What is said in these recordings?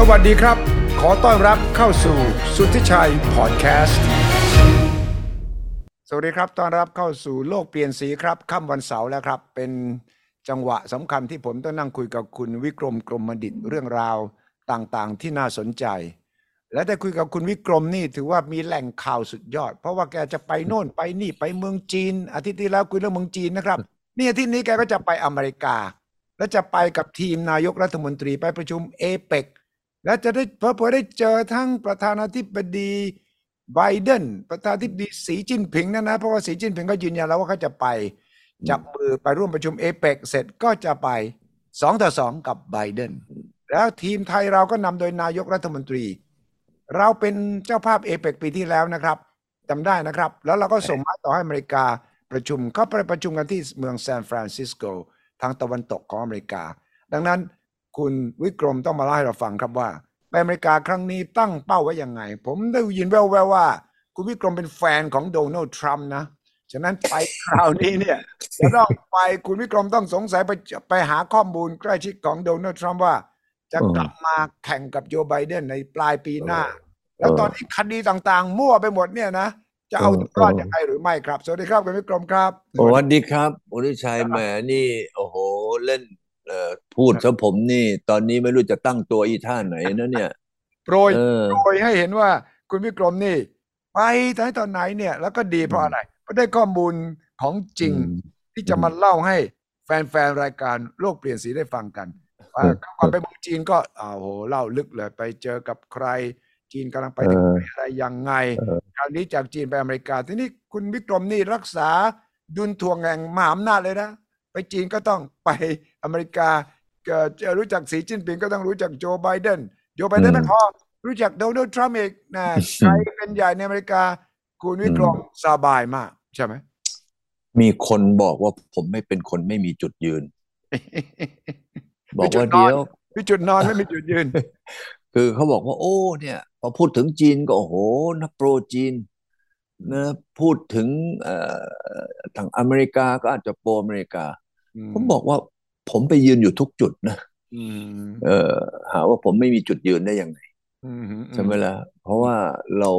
สวัสดีครับ ขอต้อนรับเข้าสู่สุทธิชัยพอดแคสต์ สวัสดีครับ ต้อนรับเข้าสู่โลกเปลี่ยนสีครับค่ำวันเสาร์แล้วครับ เป็นจังหวะสำคัญที่ผมต้องนั่งคุยกับคุณวิกรมกรมดิตเรื่องราวต่างๆ ที่น่าสนใจ และได้คุยกับคุณวิกรมนี่ถือว่ามีแหล่งข่าวสุดยอด เพราะว่าแกจะไปโน่นไปนี่ไปเมืองจีน อาทิตย์ที่แล้วคุยเรื่องเมืองจีนนะครับ นี่อาทิตย์นี้แกก็จะไปอเมริกา และจะไปกับทีมนายกรัฐมนตรีไปประชุมเอเปก และจะได้เพื่อได้เจอทั้งประธานาธิบดีไบเดนประธานาธิบดีสีจิ้นผิงนั่นนะเพราะว่าสีจิ้นผิงก็ยืนยันแล้วว่าเขาจะไป จับมือไปร่วมประชุมเอเปกเสร็จก็จะไปสองต่อสองกับไบเดนแล้วทีมไทยเราก็นำโดยนายกรัฐมนตรี เราเป็นเจ้าภาพเอเปกปีที่แล้วนะครับจำได้นะครับ แล้วเราก็ส่งมาต่อให้อเมริกาประชุมเขาไปประชุมกันที่เมืองซานฟรานซิสโกทางตะวันตกของอเมริกา ดังนั้น คุณวิกรมต้องมาเล่าให้เราฟังครับว่าไปอเมริกาครั้งนี้ตั้งเป้าไว้ยังไง ผมได้ยินแว่วๆว่า คุณวิกรมเป็นแฟนของโดนัลด์ทรัมป์นะฉะนั้นไปคราวนี้เนี่ยจะต้องไปคุณวิกรมต้องสงสัยไปไปหาข้อมูลใกล้ชิดของโดนัลด์ทรัมป์ว่า จะกลับมาแข่งกับโจไบเดนในปลายปีหน้า แล้วตอนนี้คดีต่างๆ มั่วไปหมดเนี่ยนะ จะเอาตัวรอดยังไงหรือไม่ครับ สวัสดีครับคุณวิกรมครับสวัสดีครับอุริชัยแหมนี่ โอ้โห เล่นเอ่อ พูดซะผมนี่ ตอนนี้ไม่รู้จะตั้งตัวอีท่าไหนนะเนี่ยโปรยเออโปรยให้เห็นว่าคุณวิกรมนี่ ไปไหนตอนไหนเนี่ย แล้วก็ดีเพราะอะไรเพราะได้ข้อมูลของจริงอืมที่จะมาเล่าให้แฟนๆรายการโลกเปลี่ยนสีได้ฟังกันว่าก่อนไปเมืองจีนก็อ้าวโหเล่าลึกเลยไปเจอกับใคร จีนกำลังไปถึงไหนอะไรยังไงเออคราวนี้จากจีนไปอเมริกา ทีนี้คุณวิกรมนี่รักษาดุลทวงแห่งมหาอำนาจเลยนะไป จีนก็ต้องไปอเมริกาเกิดจะรู้จักสีจิ้นผิงก็ต้องรู้จักโจไบเดนโจไบเดนไม่พอรู้จักโดนัลด์ทรัมป์อีกนะใครเป็นใหญ่ในอเมริกา คุณวิกรมสบายมาก ใช่ไหม มีคนบอกว่าผมไม่เป็นคนไม่มีจุดยืน บอกมีจุว่าดนอนเดี๋ยวมีจุดนอนไม่มีจุดยืน คือเขาบอกว่า โอ้เนี่ยพอพูดถึงจีนก็โอ้โหนักโปรจีนนะพูดถึงเอ่อทางอเมริกาก็อาจจะโปรอเมริกา ผมบอกว่าผมไปยืนอยู่ทุกจุดนะอืมเออหาว่าผมไม่มีจุดยืนได้ยังไงอืมใช่ไหมล่ะเพราะว่าเรา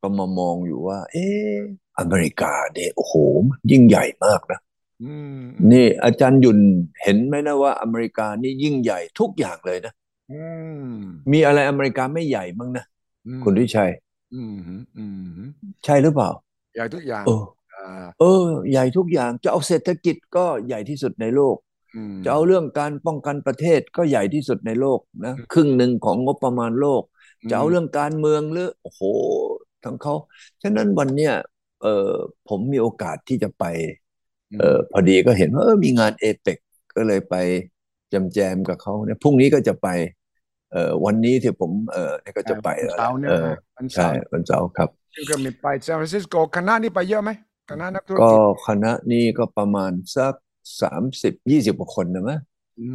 ก็มามองอยู่ว่า เอออเมริกาเนี่ยโอ้โหมันยิ่งใหญ่มากนะอืมนี่อาจารย์หยุนเห็นไหมนะว่าอเมริกานี่ยิ่งใหญ่ทุกอย่างเลยนะอืมมีอะไรอเมริกาไม่ใหญ่มั้งนะคุณทิชัยอืมอืมใช่หรือเปล่า ใหญ่ทุกอย่าง เอออ่าเออ ใหญ่ทุกอย่างจะเอาเศรษฐกิจก็ใหญ่ที่สุดในโลกอืมจะเอาเรื่องการป้องกันประเทศก็ใหญ่ที่สุดในโลกนะครึ่งหนึ่งของงบประมาณโลก จะเอาเรื่องการเมืองหรือโอ้โหทั้งเขาฉะนั้นวันเนี้ยเออผมมีโอกาสที่จะไปเออพอดีก็เห็นว่าเออมีงานเอเปกก็เลยไปจำแจมกับเขาเนี่ยพรุ่งนี้ก็จะไป เออวันนี้ที่ผมเออเนี่ยก็จะไปวันแล้วเสาร์เนี่ยเออวันเสาร์ใช่วันเสาร์ครับซึ่งก็มีไปซานฟรานซิสโกคณะนี่ไปเยอะไหม คณะนักธุรก็กิจคณะนี้ก็ประมาณสักสามสิบยี่สิบกว่าคนนะมั้ยอื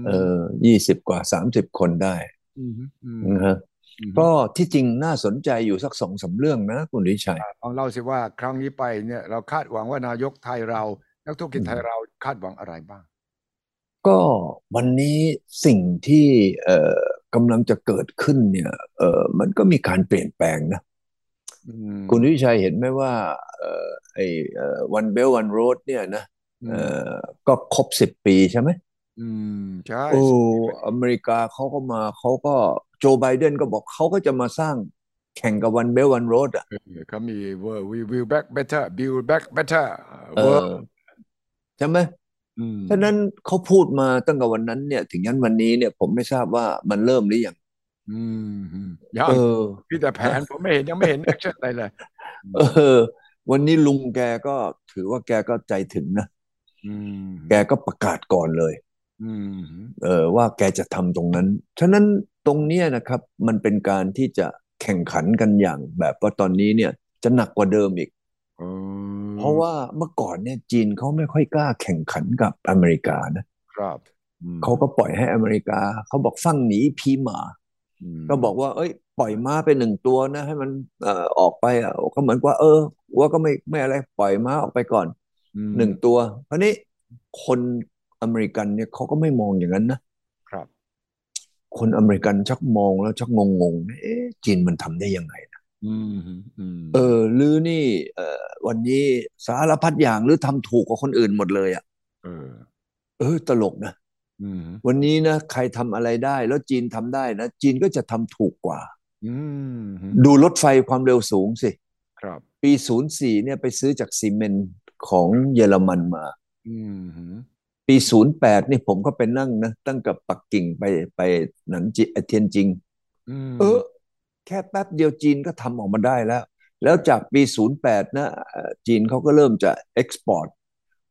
มเออยี่สิบกว่าสามสิบคนได้อืมอืมนะฮะอืมก็ที่จริงน่าสนใจอยู่สักสองสามเรื่องนะ คุณวิชัยลองเล่าสิว่าครั้งนี้ไปเนี่ยเราคาดหวังว่านายกไทยเรา นักธุรกิจไทยเราคาดหวังอะไรบ้าง ก็วันนี้สิ่งที่เอ่อกำลังจะเกิดขึ้นเนี่ยเอ่อมันก็มีการเปลี่ยนแปลงนะอืม คุณวิชัยเห็นไหมว่าเอ่อไอ้วันเบลวันโรดเนี่ยนะเอ่อก็ครบสิบปีใช่ไหมอืมใช่โอ้อเมริกาเขาก็มาเขาก็โจไบเดนก็บอกเขาก็จะมาสร้างแข่งกับ One Belt One Road อะเออเขามี world we will back better build back better เอ world อใช่ไหมอืมฉะนั้นเขาพูดมาตั้งแต่วันนั้นเนี่ย ถึงยันวันนี้เนี่ยผมไม่ทราบว่ามันเริ่มหรือยัง อืมอืมยังเออพี่แต่แผนผมไม่เห็นยังไม่เห็น action อะไรเลย เออ วันนี้ลุงแกก็ถือว่าแกก็ใจถึงนะอืมแกก็ประกาศก่อนเลยอืมเออว่าแกจะทำตรงนั้น ฉะนั้นตรงเนี้ยนะครับ มันเป็นการที่จะแข่งขันกันอย่าง แบบว่าตอนนี้เนี่ย จะหนักกว่าเดิมอีกเออเพราะว่าเมื่อก่อนเนี่ยจีนเขาไม่ค่อยกล้าแข่งขันกับอเมริกานะครับอืมเขาก็ปล่อยให้อเมริกาเขาบอกฟังหนีพีหมาอืม ก็บอกว่า เอ้ย ปล่อยม้าไปหนึ่งตัวนะ ให้มันเอ่อออกไปอะก็เหมือนว่า เออว่าก็ไม่ไม่อะไรปล่อยม้าออกไปก่อนอืมหนึ่งตัว เพราะนี้คนอเมริกันเนี่ยเขาก็ไม่มองอย่างนั้นนะครับ คนอเมริกันชักมองแล้วชักงงงๆเอ๊ะจีนมันทำได้ยังไงนะอืมอืมเออหรือนี่ เออวันนี้สารพัดอย่างหรือทำถูกกว่าคนอื่นหมดเลยอะเออ เออ ตลกนะอืม วันนี้นะใครทำอะไรได้ แล้วจีนทำได้นะจีนก็จะทำถูกกว่าอืมดูรถไฟความเร็วสูงสิครับปี04เนี่ยไปซื้อจาก Siemens ของเยอรมันมาอืมปี08นี่ผมก็ไปนั่งนะตั้งกับปักกิ่งไปไปหนันจีเทียนจินอืมเออ แค่แป๊บเดียวจีนก็ทำออกมาได้แล้ว แล้วจากปี08นะเอ่อจีนเขาก็เริ่มจะ export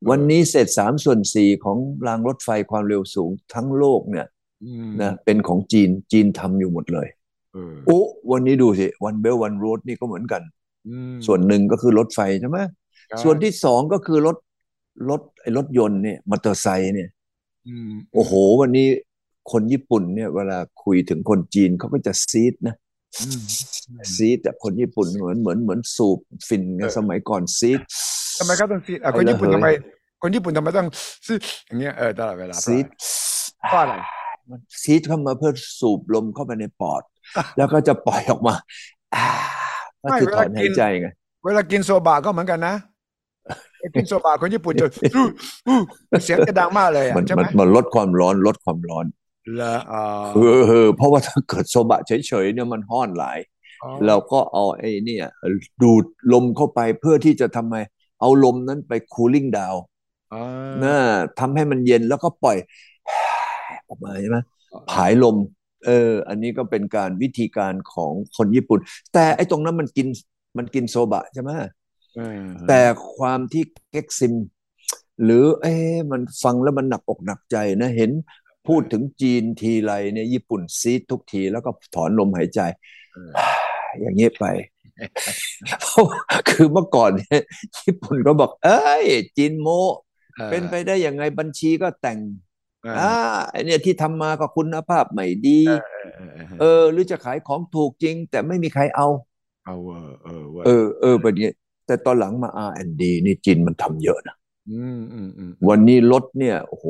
วันนี้เศษ3ส่วน4ของรางรถไฟความเร็วสูงทั้งโลกเนี่ยอืมนะเป็นของจีนจีนทำอยู่หมดเลยเออโอ้วันนี้ดูสิวันเบลวันโรดนี่ก็เหมือนกันอืมส่วนหนึ่งก็คือรถไฟใช่ไหมใช่ส่วนที่สองก็คือรถรถไอ้รถยนต์เนี่ยมอเตอร์ไซค์เนี่ยอืมโอ้โห วันนี้คนญี่ปุ่นเนี่ย เวลาคุยถึงคนจีนเขาก็จะซีดนะอืมซีดแต่คนญี่ปุ่นเหมือนเหมือนเหมือนสูบฟินไงเออสมัยก่อนซีด ทำไมเขาต้องซีดอะไปคนญี่ปุ่นละทำไมเฮ้ยคนญี่ปุ่นทำไมต้องซีดอย่างเงี้ยเออตลอดเวลาซีดเพราะอะไรมันซีดเข้ามาเพื่อสูบลมเข้าไปในปอด แล้วก็จะปล่อยออกมาอ่าก็คือถอนหายใจไงเวลากินโซบะก็เหมือนกันนะกินโซบะคนญี่ปุ่นจะอู้อู้เสียงจะดังมากเลยอะมันใช่ไหมัมนมันลดความร้อนลดความร้อนละอ่าเออเออเพราะว่าถ้าเกิดโซบะเฉยๆเนี่ยมันห้อนหลายเราก็เอาไอ้เนี่ยดูดลมเข้าไปเพื่อที่จะทำไม เอาลมนั้นไป cooling down อ่านะทำให้มันเย็นแล้วก็ปล่อยออกมาใช่ไหมผายลม เออ อันนี้ก็เป็นการวิธีการของคนญี่ปุ่น แต่ไอ้ตรงนั้นมันกินมันกินโซบะใช่ไหมเออแต่ความที่เก็กซิม หรือ เอ๊ะมันฟังแล้วมันหนักอกหนักใจนะเห็นพูดถึงจีนทีไรเนี่ยญี่ปุ่นซีดทุกทีแล้วก็ถอนลมหายใจเอออย่างเงี้ยไป เพราะว่าคือเมื่อก่อนเนี่ยญี่ปุ่นก็บอก เอ้ยจีนโมเป็นไปได้ยังไงบัญชีก็แต่งเอออ่าไอเนี่ยที่ทำมาก็คุณภาพไม่ดีเออเออเออเออ หรือจะขายของถูกจริง แต่ไม่มีใครเอา เอาเออเออเว้ยเออเออแบบนี้แต่ตอนหลังมา R&D นี่จีนมันทำเยอะนะอืมอืมอืมวันนี้รถเนี่ยโอ้โห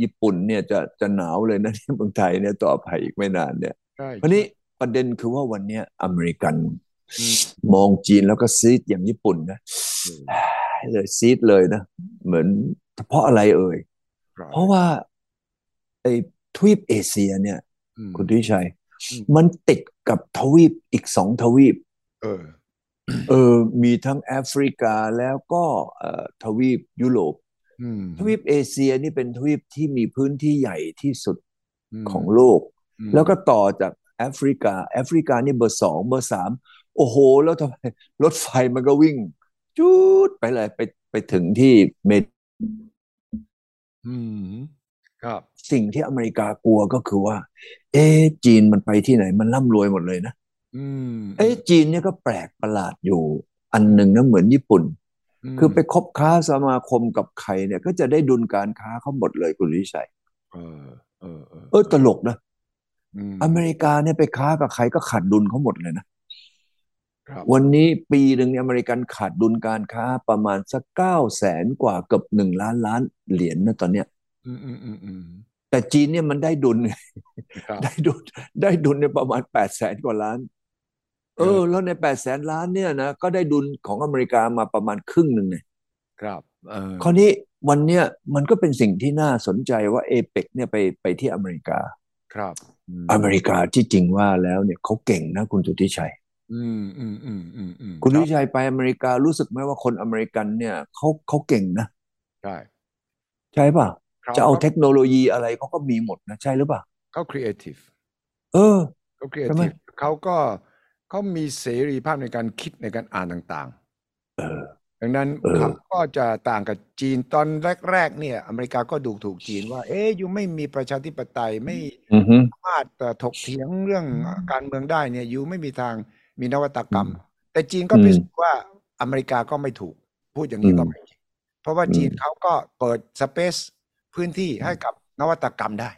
ญี่ปุ่นเนี่ยจะจะหนาวเลยนะที่เมืองไทยเนี่ยต่อไปอีกไม่นานเนี่ยใช่เพราะนี้ประเด็นคือว่าวันเนี้ยอเมริกันอืม มองจีนแล้วก็ซีดอย่างญี่ปุ่นนะอืมเลยซีดเลยนะ เหมือนเพราะอะไรเอ่ยครับเพราะว่าไอ้ทวีปเอเชียเนี่ยอืมคุณทิชัยอืมมันติดกับทวีปอีกสองทวีป เออ เออ มีทั้งแอฟริกาแล้วก็เอ่อทวีปยุโรปอืมทวีปเอเชียนี่เป็นทวีปที่มีพื้นที่ใหญ่ที่สุดมของโลกอืมแล้วก็ต่อจากแอฟริกา แอฟริกานี่เบอร์สองเบอร์สาม โอ้โห แล้วทำไมรถไฟมันก็วิ่งจูดไปเลยไปไปถึงที่เมอืมครับ สิ่งที่อเมริกากลัวก็คือว่า เอ๊ะจีนมันไปที่ไหน มันร่ำรวยหมดเลยนะอืมเอ๊ะจีนเนี่ยก็แปลกประหลาดอยู่ อันหนึ่งนะเหมือนญี่ปุ่นมคือไปคบค้าสมาคมกับใครเนี่ย ก็จะได้ดุลการค้าเขาหมดเลยคุณวิชัยเออเออเออเออตลกนะมอเมริกาเนี่ยไปค้ากับใครก็ขาดดุลเขาหมดเลยนะครับ วันนี้ปีหนึ่งเนี่ยอเมริกันขาดดุลการค้าประมาณสักเก้าแสนกว่าเกือบหนึ่งล้านล้านเหรียญนะตอนเนี้ยอืมอืมอืมอืมแต่จีนเนี่ยมันได้ดุลครับได้ดุลได้ดุลเนี่ยประมาณแปดแสนกว่าล้านเอเอออ แล้วในแปดแสนล้านเนี่ยนะก็ได้ดุลของอเมริกามาประมาณครึ่งหนึ่งเนี่ยครับเออคราวนี้วันเนี้ยมันก็เป็นสิ่งที่น่าสนใจว่าเอเปกเนี่ยไปไปที่อเมริกา ครับมอเมริกาที่จริงว่าแล้วเนี่ยเขาเก่งนะคุณสุทธิชัย อืมอืมอืมอืมอืมคุณรัสุทบธิชัยไปอเมริการู้สึกไหมว่าคนอเมริกันเนี่ยเขาเขาเก่งนะใช่ใช่ป่ะเขาจะเอาเขาเทคโนโลยีอะไรเขาก็มีหมดนะใช่หรือเปล่าเขาครีเอทีฟเออเขาครีเอใช่ไหมทีฟเขาก็เขามีเสรีภาพในการคิดในการอ่านต่างเออๆดังนั้นเออเขาก็จะต่างกับจีนตอนแรกๆเนี่ย อเมริกาก็ดูถูกจีนว่า เอ๊ยยูไม่มีประชาธิปไตยไม่อือฮึสามารถเอ่อถกเถียงเรื่องการเมืองได้เนี่ยยูไม่มีทาง มีนวัตกรรมอืมแต่จีนก็อืมพิสูจน์ว่าอเมริกาก็ไม่ถูก พูดอย่างนี้อืมก็ไม่จริงเพราะว่าอืมจีนเขาก็เปิดสเปซพื้นที่ให้กับนวัตกรรมได้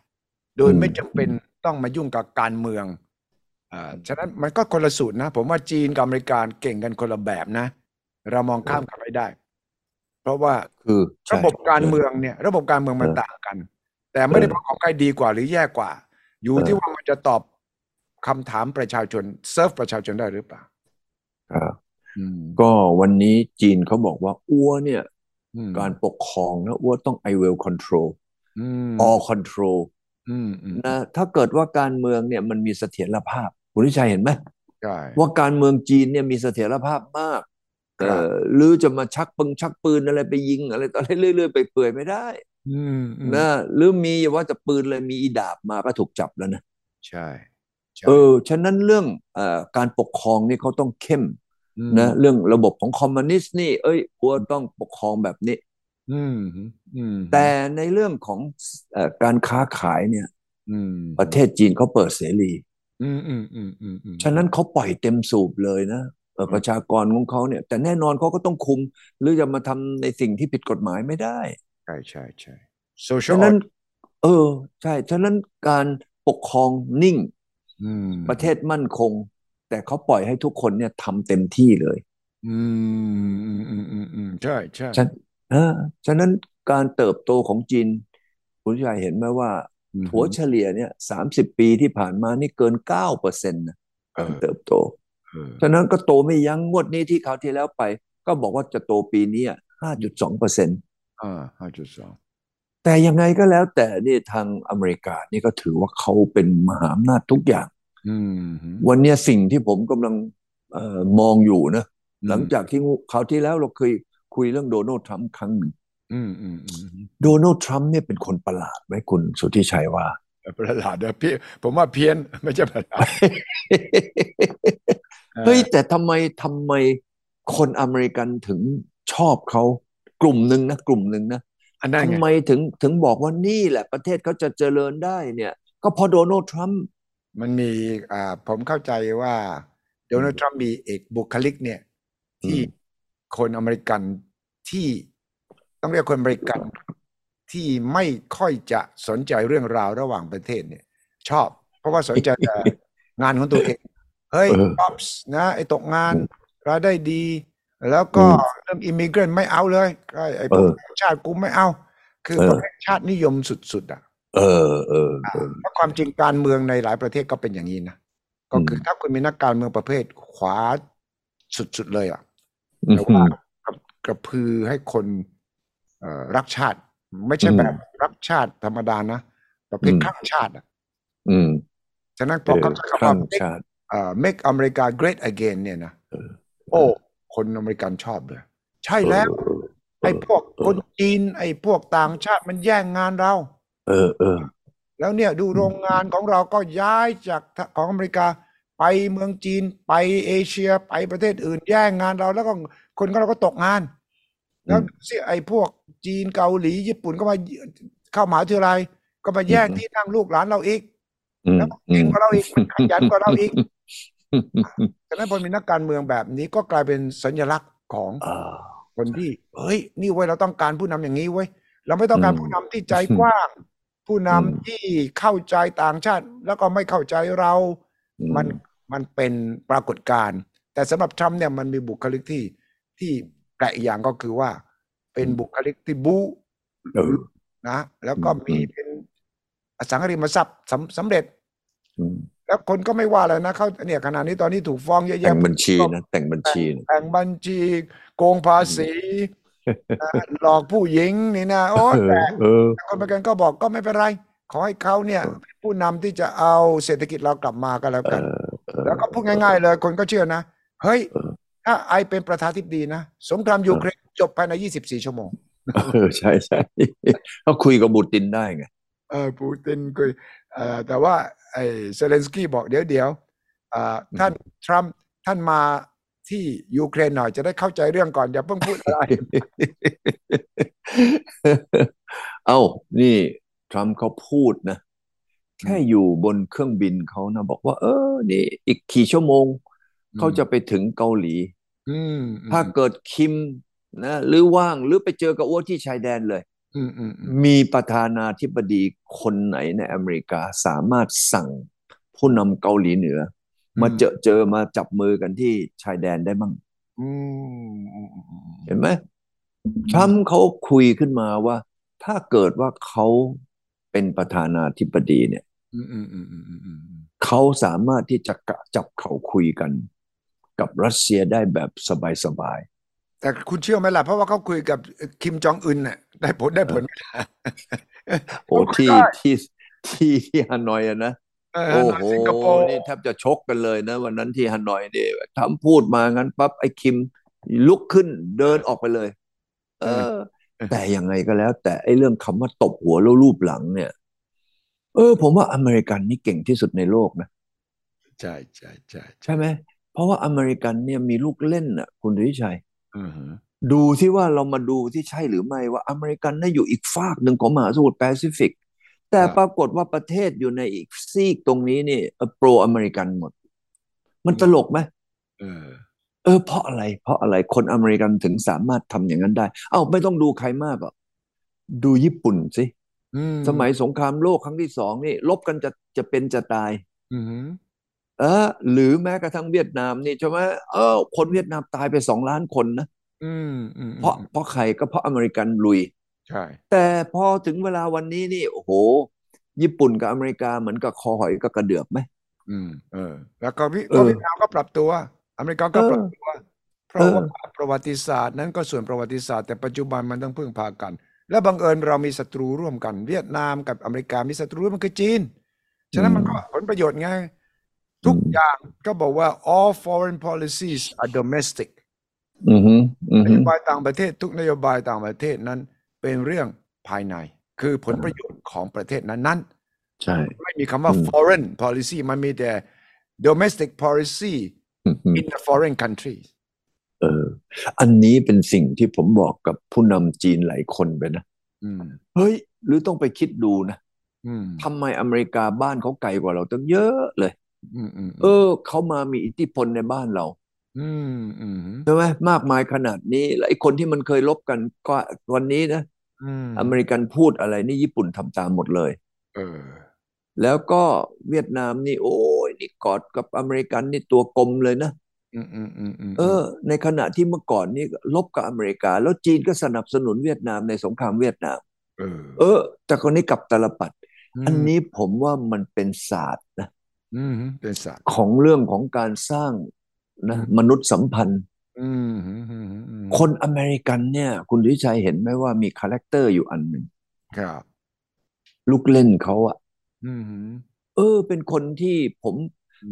โดยอืมไม่จำเป็นต้องมายุ่งกับการเมืองอ่าฉะนั้นมันก็คนละสูตรนะ ผมว่าจีนกับอเมริกาเก่งกันคนละแบบนะ เรามองข้ามกันไม่ได้ เพราะว่าคือใช่ระบบการเมืองเนี่ย ระบบการเมืองมันเออต่างกัน แต่ไม่ได้เออบอกของใครดีกว่าหรือแย่กว่า อยู่เออที่ว่ามันจะตอบ คำถามประชาชนเซิร์ฟประชาชนได้หรือเปล่าครับอืมก็วันนี้จีนเขาบอกว่าอ้วเนี่ยอืมการปกครองนะอ้วต้อง I will control อืม all control อืมอืมนะถ้าเกิดว่าการเมืองเนี่ยมันมีเสถียรภาพคุณวิชัยเห็นไหมใช่ว่าการเมืองจีนเนี่ยมีเสถียรภาพมากคเอรับอหรือจะมาชักปึงชักปืนอะไรไปยิงอะไรต่ออะไรเรื่อยๆไปเปื่อยไม่ได้อืมอืมนะหรือมีอย่าว่าจะปืนเลยมีอีดาบมาก็ถูกจับแล้วนะใช่ใช่ เออฉะนั้นเรื่องเอ่อการปกครองนี่เขาต้องเข้มมนะเรื่องระบบของคอมมิวนิสต์นี่ เอ้ยอัวต้องปกครองแบบนี้อืมอืมแต่ในเรื่องของเอ่อการค้าขายเนี่ยอืมประเทศจีนเขาเปิดเสรีอืมอืมอืมอืมอืมฉะนั้นเขาปล่อยเต็มสูบเลยนะเอ่อประชากรของเขาเนี่ย แต่แน่นอนเขาก็ต้องคุม หรือจะมาทำในสิ่งที่ผิดกฎหมายไม่ได้ ใช่ใช่ใช่ social ฉะนั้น order เออ ใช่ ฉะนั้นการปกครองนิ่งอืม ประเทศมั่นคง แต่เขาปล่อยให้ทุกคนเนี่ยทำเต็มที่เลย อืมอืมอืมอืมอืมใช่ใช่ฉะเออฉะนั้นการเติบโตของจีน คุณชายเห็นไหมว่าอืมถัวเฉลี่ยเนี่ยสามสิบปีที่ผ่านมานี่เกินเก้าเปอร์เซ็นต์นะเอการอเติบโตเออฉะนั้นก็โตไม่ยั้งงวดนี้ที่คราวที่แล้วไป ก็บอกว่าจะโตปีนี้ห้าจุดสองเปอร์เซ็นต์อ่าห้าจุดสอง แต่ยังไงก็แล้วแต่นี่ทางอเมริกานี่ก็ถือว่าเขาเป็นมหาอำนาจทุกอย่างอืมวันเนี้ยสิ่งที่ผมกำลังเอ่อมองอยู่นะหลังจากที่คราวที่แล้วเราเคยคุยเรื่องโดนัลด์ทรัมป์ครั้งหนึ่งอืมอืมอืมโดนัลด์ทรัมป์เนี่ยเป็นคนประหลาดไหมคุณสุทธิชัยว่า ประหลาดนะพี่ผมว่าเพี้ยนไม่ใช่ประหลาดเฮ้ยแต่ทำไมทำไมคนอเมริกันถึงชอบเขากลุ่มหนึ่งนะกลุ่มหนึ่งนะ อันนั้นทำไงไมถึงถึงบอกว่านี่แหละประเทศเขาจะเจริญได้เนี่ย ก็เพราะโดนัลด์ทรัมป์มันมีอ่าผมเข้าใจว่าโดนัลด์ทรัมป์มีเอกบุคลิกเนี่ย ที่คนอเมริกันที่ต้องเรียกคนอเมริกันที่ไม่ค่อยจะสนใจเรื่องราวระหว่างประเทศเนี่ย ชอบ เพราะว่าสนใจแต่งานของตัวเอง เฮ้ยเออป๊อปส์นะ ไอ้ตกงานรายได้ดี แล้วก็อืมเรื่อง immigrant ไม่เอาเลยไอ้ไอ้พวกเออชาติกูไม่เอา คือเออประเภทชาตินิยมสุดๆอะเออเออเออเพราะความจริงการเมืองในหลายประเทศก็เป็นอย่างนี้นะก็คือมถ้าคุณมีนักการเมืองประเภทขวาสุดๆเลยอะอืแต่ว่ามกระกระพือให้คนเอ่อรักชาติ ไม่ใช่อืมแบบรักชาติธรรมดานะประเภทอืมข้างชาติอะอืมฉะนั้นพเอออเขาจะคำข้าว่าง make ชาติเอ่อ make America great again เนี่ยนะเออโอ้ คนอเมริกันชอบเลยใช่แล้วเออไอ้พวกเออคนจีน ไอ้พวกต่างชาติมันแย่งงานเรา เออเออแล้วเนี่ยดูโรงงานของเราก็ย้ายจากของอเมริกา ไปเมืองจีนไปเอเชียไปประเทศอื่นแย่งงานเรา แล้วก็คนของเราก็ตกงาน แล้วสิไอ้พวกจีนเกาหลีญี่ปุ่นก็มาเข้ามหาวิทยาลัยก็มาแย่งอืมที่นั่งลูกหลานเราอีกอืมแล้วเก่งกว่าเราอีกขยันกว่าเราอีก ฉะนั้นพอมีนักการเมืองแบบนี้ก็กลายเป็นสัญลักษณ์ของอ่าคนที่เฮ้ย นี่เว้ยเราต้องการผู้นำอย่างนี้เว้ยเราไม่ต้องการอืมผู้นำที่ใจกว้าง ผู้นำอืมที่เข้าใจต่างชาติ แล้วก็ไม่เข้าใจเราอืมันมันเป็นปรากฏการณ์แต่สำหรับทรัมป์เนี่ยมันมีบุคลิกที่ที่แปลกอีกอย่างก็คือว่า เป็นบุคลิกที่บู๊เออนะ แล้วก็อืมมีเป็นอสังหาริมทรัพย์สำสำเร็จอืม แล้วคนก็ไม่ว่าเลยนะเขาเนี่ยขณะนี้ตอนนี้ถูกฟ้องเยอะแต่แยะงบัญชีนะแต่งบัญชีนะแต่งบัญชีโกงภาษีนะหลอกผู้หญิงนี่นะโอ้เออแต่ เออ คนอเมริกันก็บอกก็ไม่เป็นไร ขอให้เขาเนี่ยเป็นผู้นำที่จะเอาเศรษฐกิจเรากลับมาก็แล้วเอกัน อเออ แล้วก็พูดง่ายๆเลยคนก็เชื่อนะ เฮ้ย เออ ถ้าไอเป็นประธานาธิบดีนะ สงครามยูเครนจบภายใน 24 ชั่วโมงเออใช่ใช่เขาคุยกับบูตินได้ไง เออปูตินคุยเอ่อ แต่ว่าไอ้เซเลนสกี้บอกเดี๋ยวเดี๋ยวเอ่อท่านทรัมป์ท่านมาที่ยูเครนหน่อยจะได้เข้าใจเรื่องก่อนอย่าเพิ่งพูดอะไร เอ้า นี่ทรัมป์เขาพูดนะ แค่อยู่บนเครื่องบินเขานะ บอกว่า เออ นี่ อีกกี่ชั่วโมง เขาจะไปถึงเกาหลีอืมถ้าเกิดคิมนะหรือว่างหรือไปเจอกับอ้วนที่ชายแดนเลยอื มอืมอืมมีประธานาธิบดีคนไหนในอเมริกาสามารถสั่งผู้นำเกาหลีเหนือ มาเจอเจอมาจับมือกันที่ชายแดนได้มั่งอืมอืมอืมอืมเห็นไหมทรัมป์เขาคุยขึ้นมาว่า ถ้าเกิดว่าเขาเป็นประธานาธิบดีเนี่ยอืมอืมอืมอืมอืมอืมอืมเขาสามารถที่จะกะจับเขาคุยกัน กับรัสเซียได้แบบสบาย แต่คุณเชื่อไหมล่ะ เพราะว่าเขาคุยกับคิมจองอึนน่ะได้ผลได้ผลไหมล่ะๆโอ้เขาคุยที่ได้ที่ที่ที่ฮานอยอะนะเออโอ้ฮานอยโหสิงคโปร์นี่แทบจะชกกันเลยนะ วันนั้นที่ฮานอยนี่ทำพูดมางั้นปั๊บไอ้คิมลุกขึ้นเดินออกไปเลย เออ แต่ยังไงก็แล้ว แต่ไอ้เรื่องคำว่าตบหัวแล้วรูปหลังเนี่ย เออ ผมว่าอเมริกันนี่เก่งที่สุดในโลกนะใช่ใช่ใช่ใช่ใช่ไหมเพราะว่าอเมริกันเนี่ยมีลูกเล่นอะ คุณฤชัยอือฮึ ดูที่ว่าเรามาดูที่ใช่หรือไม่ว่าอเมริกันน่ะอยู่อีกฝากหนึ่งของมหาสมุทรแปซิฟิก แต่ปรากฏว่าประเทศอยู่ในอีกซีกตรงนี้นี่ pro อเมริกันหมด มันตลกไหมเออ เออ เพราะอะไร เพราะอะไรคนอเมริกันถึงสามารถทำอย่างนั้นได้ เอ้าไม่ต้องดูใครมากหรอกดูญี่ปุ่นสิอืมสมัยสงครามโลกครั้งที่สองนี่ รบกันจะจะเป็นจะตายอืม เออหรือแม้กระทั่งเวียดนามนี่ใช่ไหมเออคนเวียดนามตายไปสองล้านคนนะอืมอืมเพราะเพราะใครก็เพราะอเมริกันลุย ใช่ แต่พอถึงเวลาวันนี้นี่โอ้โห ญี่ปุ่นกับอเมริกาเหมือนกับคอหอยกับกระเดือกไหมอืมเออ แล้วก็วิเออก็เวียดนามก็ปรับตัว อเมริกาก็เออปรับตัว เพราะว่าเออประวัติศาสตร์นั้นก็ส่วนประวัติศาสตร์แต่ปัจจุบันมันต้องพึ่งพากัน และบังเอิญเรามีศัตรูร่วมกัน เวียดนามกับอเมริกามีศัตรูร่วมกันคือจีน ฉะนั้นมันก็ผลประโยชน์ไง ทุกอย่างก็บอกว่า all foreign policies are domestic อือฮึอือนฮึโยบายต่างประเทศทุกนโยบายต่างประเทศนั้นเป็นเรื่องภายใน คือผลประโยชน์ของประเทศนั้นใช่ๆไม่มีคำว่าอืม foreign policy มันมีแต่ domestic policy อือฮึ in the foreign country เออ อันนี้เป็นสิ่งที่ผมบอกกับผู้นำจีนหลายคนไปนะอืมเฮ้ย หรือต้องไปคิดดูนะอืมทำไมอเมริกาบ้านเขาไกลกว่าเราตั้งเยอะเลยอืมอืม เออเขามามีอิทธิพลในบ้านเราอืมอืมใช่ไหมมากมายขนาดนี้ แล้วไอ้คนที่มันเคยลบกันก็วันนี้นะอืมอเมริกันพูดอะไรนี่ญี่ปุ่นทำตามหมดเลยเออแล้วก็เวียดนามนี่ โอ้ยนี่กอดกับอเมริกันนี่ตัวกลมเลยนะอืมอืมอืมอืมเออ ในขณะที่เมื่อก่อนนี่รบกับอเมริกา แล้วจีนก็สนับสนุนเวียดนามในสงครามเวียดนาม เออเออแต่ตอนนี้กลับตาลปัตรอันนี้ผมว่ามันเป็นศาสตร์นะอืม เป็นศาสตร์ของเรื่องของการสร้างนะอืมมนุษยสัมพันธ์อืมอืมอืมอืมคนอเมริกันเนี่ย คุณสุทธิชัยเห็นไหมว่ามี character อยู่อันหนึ่งครับ ลูกเล่นเขาอะอืมเออ เป็นคนที่ผม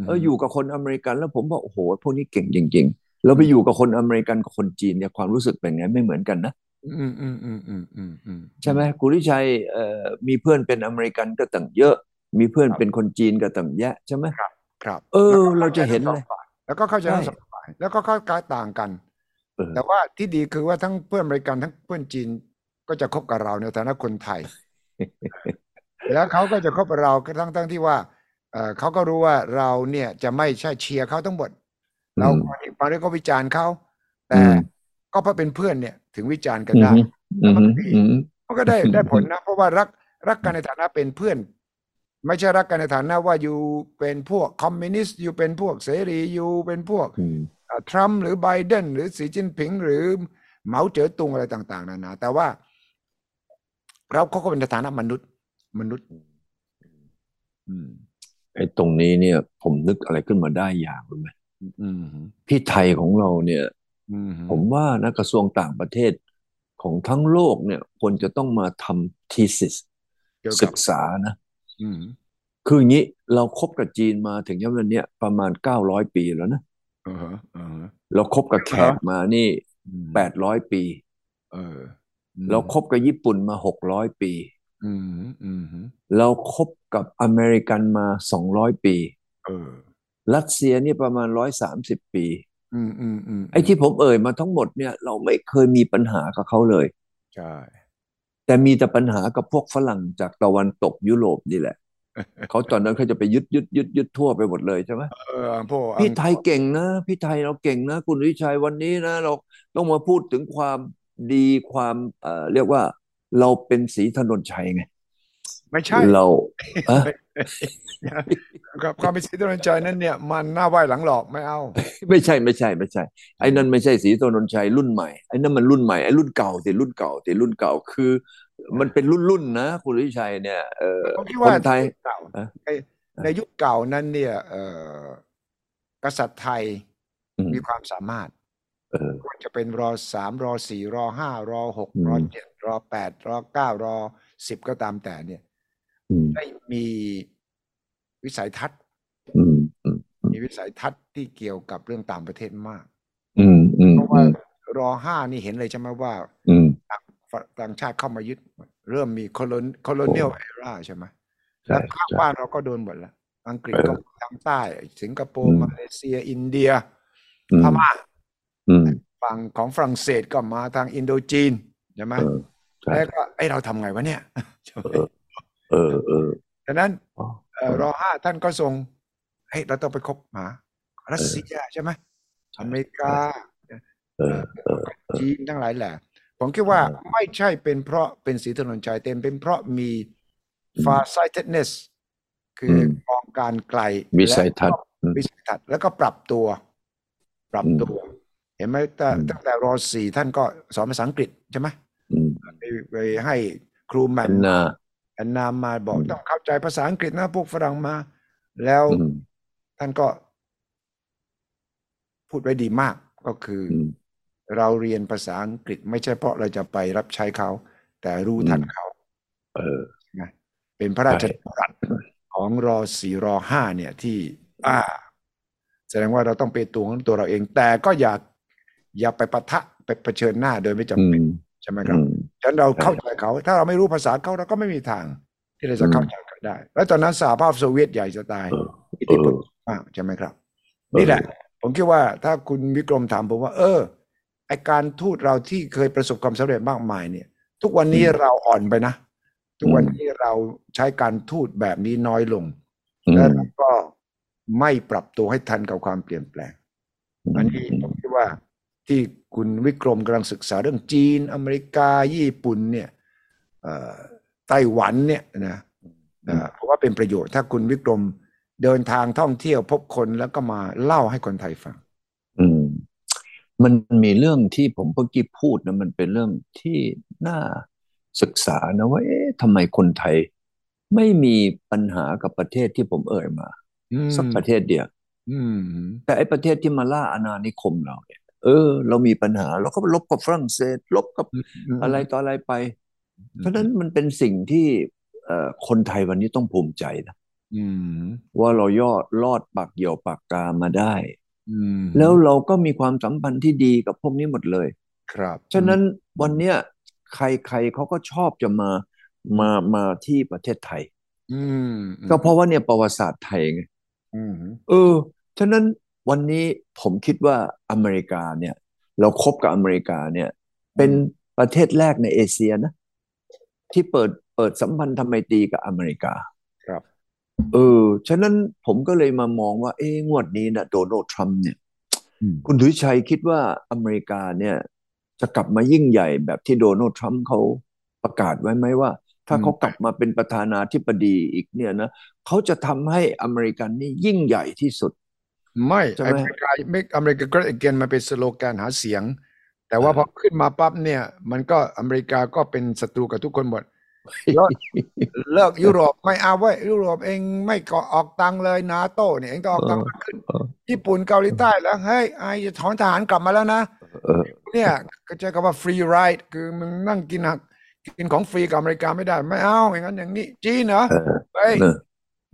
เอออยู่กับคนอเมริกัน แล้วผมบอกโอ้โหพวกนี้เก่งจริง ๆ แล้วไปอยู่กับคนอเมริกันกับคนจีนเนี่ยความรู้สึกเป็นไงไม่เหมือนกันนะอืมอืมอืมอืมอืมอืมใช่ไหมคุณสุทธิชัยเอ่อมีเพื่อนเป็นอเมริกันก็ตั้งเยอะ มีเพื่อนเป็นคนจีนก็ตั้งแยะใช่ไหมครับเออแล้วก็เราจะเห็นเข้าใจเลยทั้งสองฝ่ายแล้วก็เข้าใจใช่ทั้งสองฝ่ายแล้วก็เข้าใจต่างกันเออแต่ว่าที่ดีคือว่าทั้งเพื่อนอเมริกันทั้งเพื่อนจีนก็จะคบกับเราในฐานะคนไทย แล้วเขาก็จะคบกับเราทั้งทั้งที่ว่าเอ่อเขาก็รู้ว่าเราเนี่ยจะไม่ใช่เชียร์เขาทั้งหมดเราอืมบางทีบางทีก็วิจารณ์เขาแต่อืมก็เพราะเป็นเพื่อนเนี่ยถึงวิจารณ์กันอืได้มอืมอืมมันก็ได้ได้ผลนะ เพราะว่ารักรักกันในฐานะเป็นเพื่อน ไม่ใช่รักกันในฐานะว่าอยู่เป็นพวกคอมมิวนิสต์อยู่เป็นพวกเสรีอยู่เป็นพวกอืมอ่าทรัมป์หรือไบเดนหรือสีจิ้นผิง หรือเหมาเจ๋อตุงอะไรต่าง ๆนานาแต่ว่า เราเขาก็เป็นในฐานะมนุษย์มนุษย์อืมไอ้ตรงนี้เนี่ย ผมนึกอะไรขึ้นมาได้อย่างรู้ไหมอืมพี่ไทยของเราเนี่ยอืมผมว่านะกระทรวงต่างประเทศของทั้งโลกเนี่ยควรจะต้องมาทำ thesis เกี่ยวกัศึบกษานะอืม คืออย่างนี้เราคบกับจีนมาถึงยันวันเนี้ยประมาณเก้าร้อยปีแล้วนะอ่าฮะอ่าฮะเราคบกับแขกมานี่อืมแปดร้อยปีเอออืมเราคบกับญี่ปุ่นมาหกร้อยปีอืมอืมเราคบกับอเมริกันมาสองร้อยปีเออรัสเซียนี่ประมาณร้อยสามสิบปีอืมอืมอืมไอ้ที่ผมเอ่ยมาทั้งหมดเนี่ย เราไม่เคยมีปัญหากับเขาเลย ใช่ แต่มีแต่ปัญหากับพวกฝรั่งจากตะวันตกยุโรปนี่แหละเขาตอนนั้นเขาจะไปยึดยึดยึดยึดทั่วไปหมดเลยใช่ไหมเออพวกพี่ไทยเก่งนะ พี่ไทยเราเก่งนะ คุณวิชัยวันนี้นะ เราต้องมาพูดถึงความดีความเอ่อเรียกว่าเราเป็นศรีถนนชัยไง ไม่ใช่เราอะกับความเป็นศรีถนนชัยนั้นเนี่ย มันหน้าไหว้หลังหลอกไม่เอา ไม่ใช่ไม่ใช่ไม่ใช่ ไอ้นั่นไม่ใช่ศรีถนนชัยรุ่นใหม่ไอ้นั่นมันรุ่นใหม่ไอ้รุ่นเก่าสิรุ่นเก่าสิรุ่นเก่าคือ มันเป็นรุ่นรุ่นนะ คุณวิชัยเนี่ยเออผมคิดคว่านไทยเก่าอะในในยุคเก่านั้นเนี่ย เอ่อกษัตริย์ไทยอืมมีความสามารถเออควรจะเป็นรอสามรอสี่รอห้ารอหกอืมรอเจ็ดรอแปดรอเก้ารอสิบก็ตามแต่เนี่ยอืม ได้มีวิสัยทัศน์อืมอืมมีวิสัยทัศน์ที่เกี่ยวกับเรื่องต่างประเทศมากอืมอืมเพราะอืว่ามรอห้านี่เห็นเลยใช่ไหมว่าอืมต่างต่างชาติเข้ามายึด เริ่มมี colon colonial era ใช่ไหมใช่แล้วข้างใช่บ้านเราก็โดนหมดแล้ว อังกฤษเออก็ทางใต้ สิงคโปอืร์มมาเลเซีย อินเดียอืมพม่าอืมฝั่งของฝรั่งเศสก็มาทางอินโดจีนใช่ไหมเออใช่แล้วก็ไอ้เราทำไงวะเนี่ยใช่ไหม เออเออดังนั้นอ๋อเอ่อรอห้าท่านก็ทรงเฮ้ยเราต้องไปคบหารัสเซียใช่ไหมใช่อเมริกาเออเออจีนทั้งหลายแหละ ผมคิดว่าเออไม่ใช่เป็นเพราะเป็นสีถนนชัยเต็มเป็นเพราะมีอืม farsightedness คืออมมองการไกลวิสัยทัศน์และวิสัยทัศน์แล้วก็ปรับตัว ปรับอืมตัว เห็นไหมแต่อืมตั้งแต่รอสี่ท่านก็สอนภาษาอังกฤษใช่ไหมอืมไปไปให้ครูแหม่อัมนนา แอนนามาบอกอืมต้องเข้าใจภาษาอังกฤษนะพวกฝรั่งมา แล้วอืมท่านก็พูดไว้ดีมากก็คือออืมเราเรียนภาษาอังกฤษ ไม่ใช่เพราะเราจะไปรับใช้เขา แต่รู้ทันอืมเขา เออนะเป็นพระราชใช่ดำรัสของรอสี่รอห้าเนี่ยที่ อ่า แสดงว่าเราต้องเป็นตัวของตัวเราเอง แต่ก็อย่าอย่าไปปะทะไปเผชิญหน้าโดยไม่จำอืเป็นมใช่ไหมครัอืบม ฉะนั้นเราใช่เข้าใจเขา ถ้าเราไม่รู้ภาษาเขาเราก็ไม่มีทาง ที่เราจะอืมเข้าใจกันได้ แล้วตอนนั้นสหภาพโซเวียตใหญ่จะตายเอออิทเอธิพลอมากใช่ไหมครับเออนี่แหละ ผมคิดว่าถ้าคุณวิกรมถามผมว่า เออไอการทูตเราที่เคยประสบความสำเร็จมากมายเนี่ย ทุกวันนี้เราอ่อนไปนะ ทุกวันนี้เราใช้การทูตแบบนี้น้อยลงอืและมเราก็ไม่ปรับตัวให้ทันกับความเปลี่ยนแปลงอันนี้ผมคิดว่า ที่คุณวิกรมกำลังศึกษาเรื่องจีน อเมริกา ญี่ปุ่นเนี่ยเอ่อไต้หวันเนี่ยนะเอ่อเพราะว่าเป็นประโยชน์ถ้าคุณวิกรมเดินทางท่องเที่ยวพบคนแล้วก็มาเล่าให้คนไทยฟัง อืม มันมีเรื่องที่ผมเมื่อกี้พูดนะมันเป็นเรื่องที่น่าศึกษานะว่า เอ๊ะทำไมคนไทย ไม่มีปัญหากับประเทศที่ผมเอ่ยมาอืมสักประเทศเดียวอืมแต่ไอ้ประเทศที่มาล่าอาณานิคมเราเนี่ย เออ เรามีปัญหา เราก็ลบกับฝรั่งเศส ลบกับอะไรต่ออะไรไป เพราะฉะนั้นมันเป็นสิ่งที่เอ่อคนไทยวันนี้ต้องภูมิใจนะอืมว่าเรายอดรอดปากเหยี่ยวปากกามาได้อืมแล้วเราก็มีความสัมพันธ์ที่ดีกับพวกนี้หมดเลย ครับ ฉะนั้นวันเนี้ยใครๆเขาก็ชอบจะมามามาที่ประเทศไทย อืมก็เพราะว่าเนี่ยประวัติศาสตร์ไทยไงอืมเออ ฉะนั้น วันนี้ผมคิดว่าอเมริกาเนี่ย เราคบกับอเมริกาเนี่ย เป็นประเทศแรกในเอเชียนะ ที่เปิดเปิดสัมพันธไมตรีกับอเมริกา ครับเออฉะนั้นผมก็เลยมามองว่า เอ๊ะงวดนี้นะโดนัลด์ทรัมป์เนี่ยอืมคุณถุยชัยคิดว่าอเมริกาเนี่ย จะกลับมายิ่งใหญ่แบบที่โดนัลด์ทรัมป์เขาประกาศไว้ไหมว่า ถ้าเขากลับมาเป็นประธานาธิบดีอีกเนี่ยนะเขาจะทำให้อเมริกันนี่ยิ่งใหญ่ที่สุด ไม่ใช่อไหมเมริกาไม่อเมริกา great again มันเป็นสโลแกนหาเสียง แต่ว่าพอขึ้นมาปั๊บเนี่ย มันก็อเมริกาก็เป็นศัตรูกับทุกคนหมดเลิกเลิกยุโรปไม่เอาไว้ยยุโรปเองไม่ก็ออกตังค์เลยนาโต้เนี่ยเองต้องออกตังค์มากขึ้นเออญี่ปุ่นเกาหลีใต้แล้วเฮ้ยไอจะถอนทหารกลับมาแล้วนะเออเนี่ยก็ใช้คำว่า free ride คือมึงนั่งกินหักกินของฟรีกับอเมริกาไม่ได้ ไม่เอาอย่างนั้นอย่างนี้จีนเหรอเออเฮ้ยเออ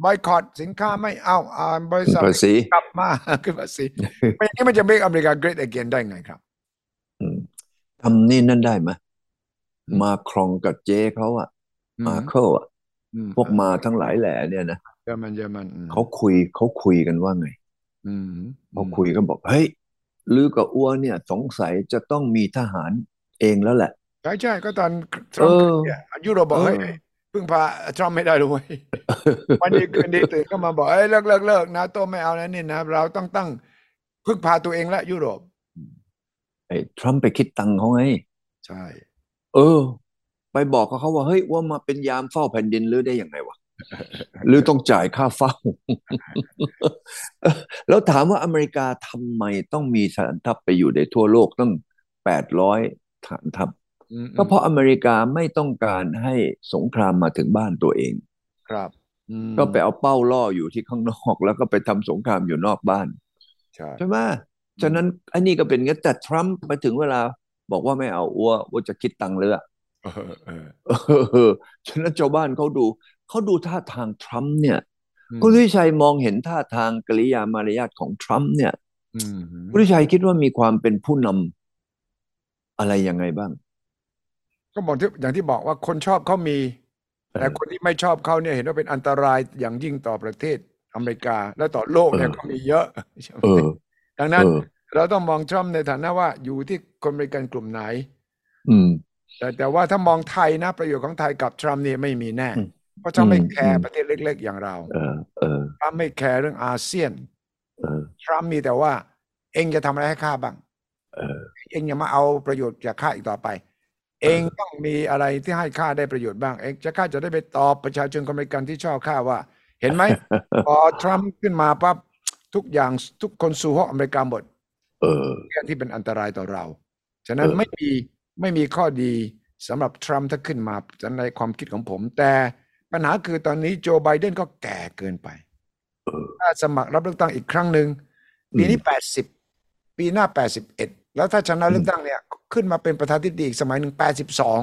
บอยคอตสินค้าไม่เอาอ่าบริษัทภาษีกลับมาขึ้นภาษีไม่อย่างนี้มันจะ make อเมริกา great again ได้ไงครับอืมทำนี่นั่นได้ไหมอืมมาครองกับเจ๊เขาอะอืมมาเคิลอะอืมพวกมาทั้งหลายแหล่เนี่ยนะเยอรมันเยอรมันอืมเขาคุยเขาคุยกันว่าไงอืมเขาคุยกันบอกเฮ้ยลือกับอ้วนเนี่ย สงสัยจะต้องมีทหารเองแล้วแหละ ใช่ใช่ก็ตอนทรัเอมป์อขึ้นเนี่ยยุโรปบอกเฮ้ยเออ พึ่งพาทรัมป์ไม่ได้เลยเว้ยวันดีคืนดีตื่นก็มาบอกเอ้ยเลิกเลิกเลิกนะโตไม่เอาแล้วนี่นะเราต้องตั้งพึ่งพาตัวเองและยุโรปไอ้ทรัมป์ไปคิดตังค์เขาไงใช่ เออ ไปบอกกับเขาว่าเฮ้ยว่ามาเป็นยามเฝ้าแผ่นดินหรือได้ยังไงวะหรือต้องจ่ายค่าเฝ้า แล้วถามว่าอเมริกาทำไมต้องมีฐานทัพไปอยู่ในทั่วโลกตั้งแปดร้อยฐานทัพอืม ก็เพราะอเมริกาไม่ต้องการให้สงครามมาถึงบ้านตัวเอง ครับอืมก็ไปเอาเป้าล่ออยู่ที่ข้างนอกแล้วก็ไปทำสงครามอยู่นอกบ้านใช่ใช่ไหมฉะนั้นอันนี้ก็เป็นงั้นแต่ทรัมป์ไปถึงเวลา บอกว่าไม่เอาอ้วอ้วจะคิดตังค์เลยอะเออเออเออฉะนั้นชาวบ้านเขาดูเขาดูท่าทางทรัมป์เนี่ยอืมคุณวิชัยมองเห็นท่าทางกริยามารยาทของทรัมป์เนี่ยอืมคุณวิชัยคิดว่ามีความเป็นผู้นำอะไรยังไงบ้าง ก็บอกที่อย่างที่บอกว่าคนชอบเขามี แต่เออคนที่ไม่ชอบเขาเนี่ยเห็นว่าเป็นอันตรายอย่างยิ่งต่อประเทศอเมริกา และต่อโลกเนี่ยเออก็มีเยอะใช่ไหมเออดังนั้นเออเราต้องมองทรัมป์ในฐานะว่าอยู่ที่คนอเมริกันกลุ่มไหน อืม แต่แต่ว่าถ้ามองไทยนะ ประโยชน์ของไทยกับทรัมป์เนี่ยไม่มีแน่อืมเพราะทรัมป์ไม่อืมแคร์อืมประเทศเล็ก ๆ อย่างเราเออเออทรัมป์ไม่แคร์เรื่องอาเซียนเออทรัมป์มีแต่ว่า เองจะทำอะไรให้ข้าบ้างเออเองอย่ามาเอาประโยชน์จากข้าอีกต่อไป เองต้องมีอะไรที่ให้ข้าได้ประโยชน์บ้างเองจะข้าจะได้ไปตอบประชาชนคนอเมริกันที่ชอบข้าว่า เห็นไหมพอทรัมป์ขึ้นมาปั๊บทุกอย่างทุกคนสู่ห้องอเมริกาหมดเออเรื่องที่เป็นอันตรายต่อเรา ฉะนั้นเออไม่มีไม่มีข้อดีสำหรับทรัมป์ถ้าขึ้นมาในความคิดของผม แต่ปัญหาคือตอนนี้โจไบเดนก็แก่เกินไปเออถ้าสมัครรับเลือกตั้งอีกครั้งหนึ่งปีนี้แปดสิบปีหน้าแปดสิบเอ็ดแล้วถ้าชนะเลือกตั้งเนี่ย ขึ้นมาเป็นประธานาธิบดีอีกสมัยหนึ่งแปดสิบสอง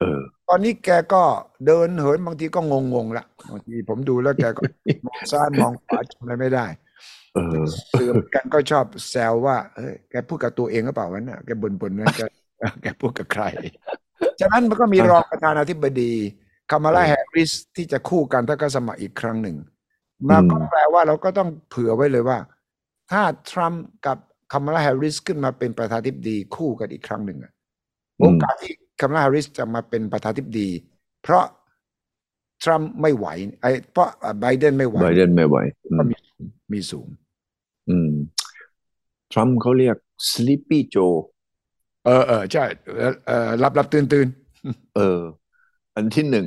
เออตอนนี้แกก็เดินเหินบางทีก็งงๆละบางทีผมดูแล้วแกก็มองซ้ายมองขวาจำอะไรไม่ได้เออสื่อเหมือนกันก็ชอบแซวว่าเอ้ยแกพูดกับตัวเองหรือเปล่าวะน่ะแกบ่นๆนั้นแกแกพูดกับใคร ฉะนั้นมันก็มีรองประธานาธิบดีคามาลาเออแฮร์ริสที่จะคู่กันถ้าก็สมัครอีกครั้งหนึ่งมันก็อืมแปลว่าเราก็ต้องเผื่อไว้เลยว่า ถ้าทรัมป์กับ คามาลาแฮร์ริสขึ้นมาเป็นประธานาธิบดีคู่กันอีกครั้งหนึ่งอะโอกาสที่คามาลาแฮร์ริสจะมาเป็นประธานาธิบดี เพราะทรัมป์ไม่ไหวไอ้เพราะไบเดนไม่ไหวไบเดนไม่ไหวอืก็มมีมีสูง อืมทรัมป์เขาเรียก sleepy Joe เออเออใช่เออเออรับรับตื่นตื่นเออ อันที่หนึ่ง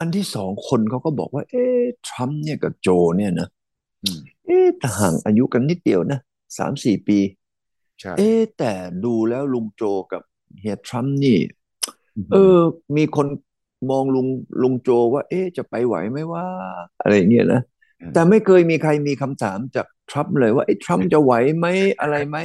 อันที่สองคนเขาก็บอกว่า เอ๊ะทรัมป์เนี่ยกับโจเนี่ยนะอืมเอ๊ะแต่ห่างอายุกันนิดเดียวนะ สามสี่ปีใช่เอ๊ะแต่ดูแล้วลุงโจกับเฮียทรัมป์นี่ เออ มีคนมองลุงลุงโจว่า เอ๊ะจะไปไหวไหมว่า อะไรอย่างเงี้ยนะ แต่ไม่เคยมีใครมีคำถามจากทรัมป์เลยว่าไอ้ทรัมป์จะไหวไหมอะไรไหม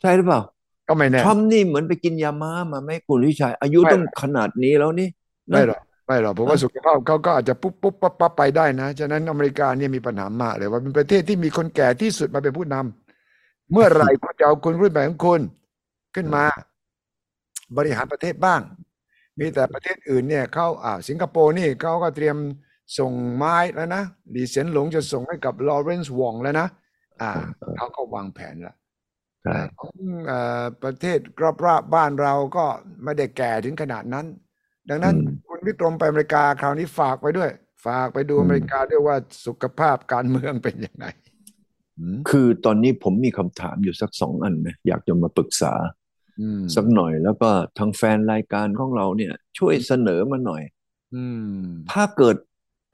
ใช่หรือเปล่า ก็ไม่แน่ทรัมป์นี่เหมือนไปกินยาม้ามาไหมคุณวิชัย อายุไม่ต้องขนาดนี้แล้วนี่นะไม่หรอกไม่หรอกผมว่าอะสุขภาพเขาก็อาจจะปุ๊บปุ๊บปั๊บปั๊บไปได้นะ ฉะนั้นอเมริกาเนี่ยมีปัญหามากเลยว่าเป็นประเทศที่มีคนแก่ที่สุดมาเป็นผู้นำ เมื่อไหร่คุณจะเอาคนรุ่นใหม่ของคุณขึ้นมา บริหารประเทศบ้าง มีแต่ประเทศอื่นเนี่ยเขาอ่าสิงคโปร์นี่เขาก็เตรียมส่งไม้แล้วนะหลีเสียนหลงจะส่งให้กับลอเรนซ์วองแล้วนะอ่าเขาก็วางแผนแล้วใช่ของเอ่อประเทศรอบๆบ้านเราก็ไม่ได้แก่ถึงขนาดนั้น ดังนั้นอืมคุณวิกรมไปอเมริกาคราวนี้ฝากไปด้วย ฝากไปดูอืมอเมริกาด้วยว่าสุขภาพการเมืองเป็นยังไงอืม คือตอนนี้ผมมีคำถามอยู่สักสองอันนะอยากจะมาปรึกษาอืมสักหน่อยแล้วก็ทางแฟนรายการของเราเนี่ย ช่วยเสนอมาหน่อยอืมถ้าเกิด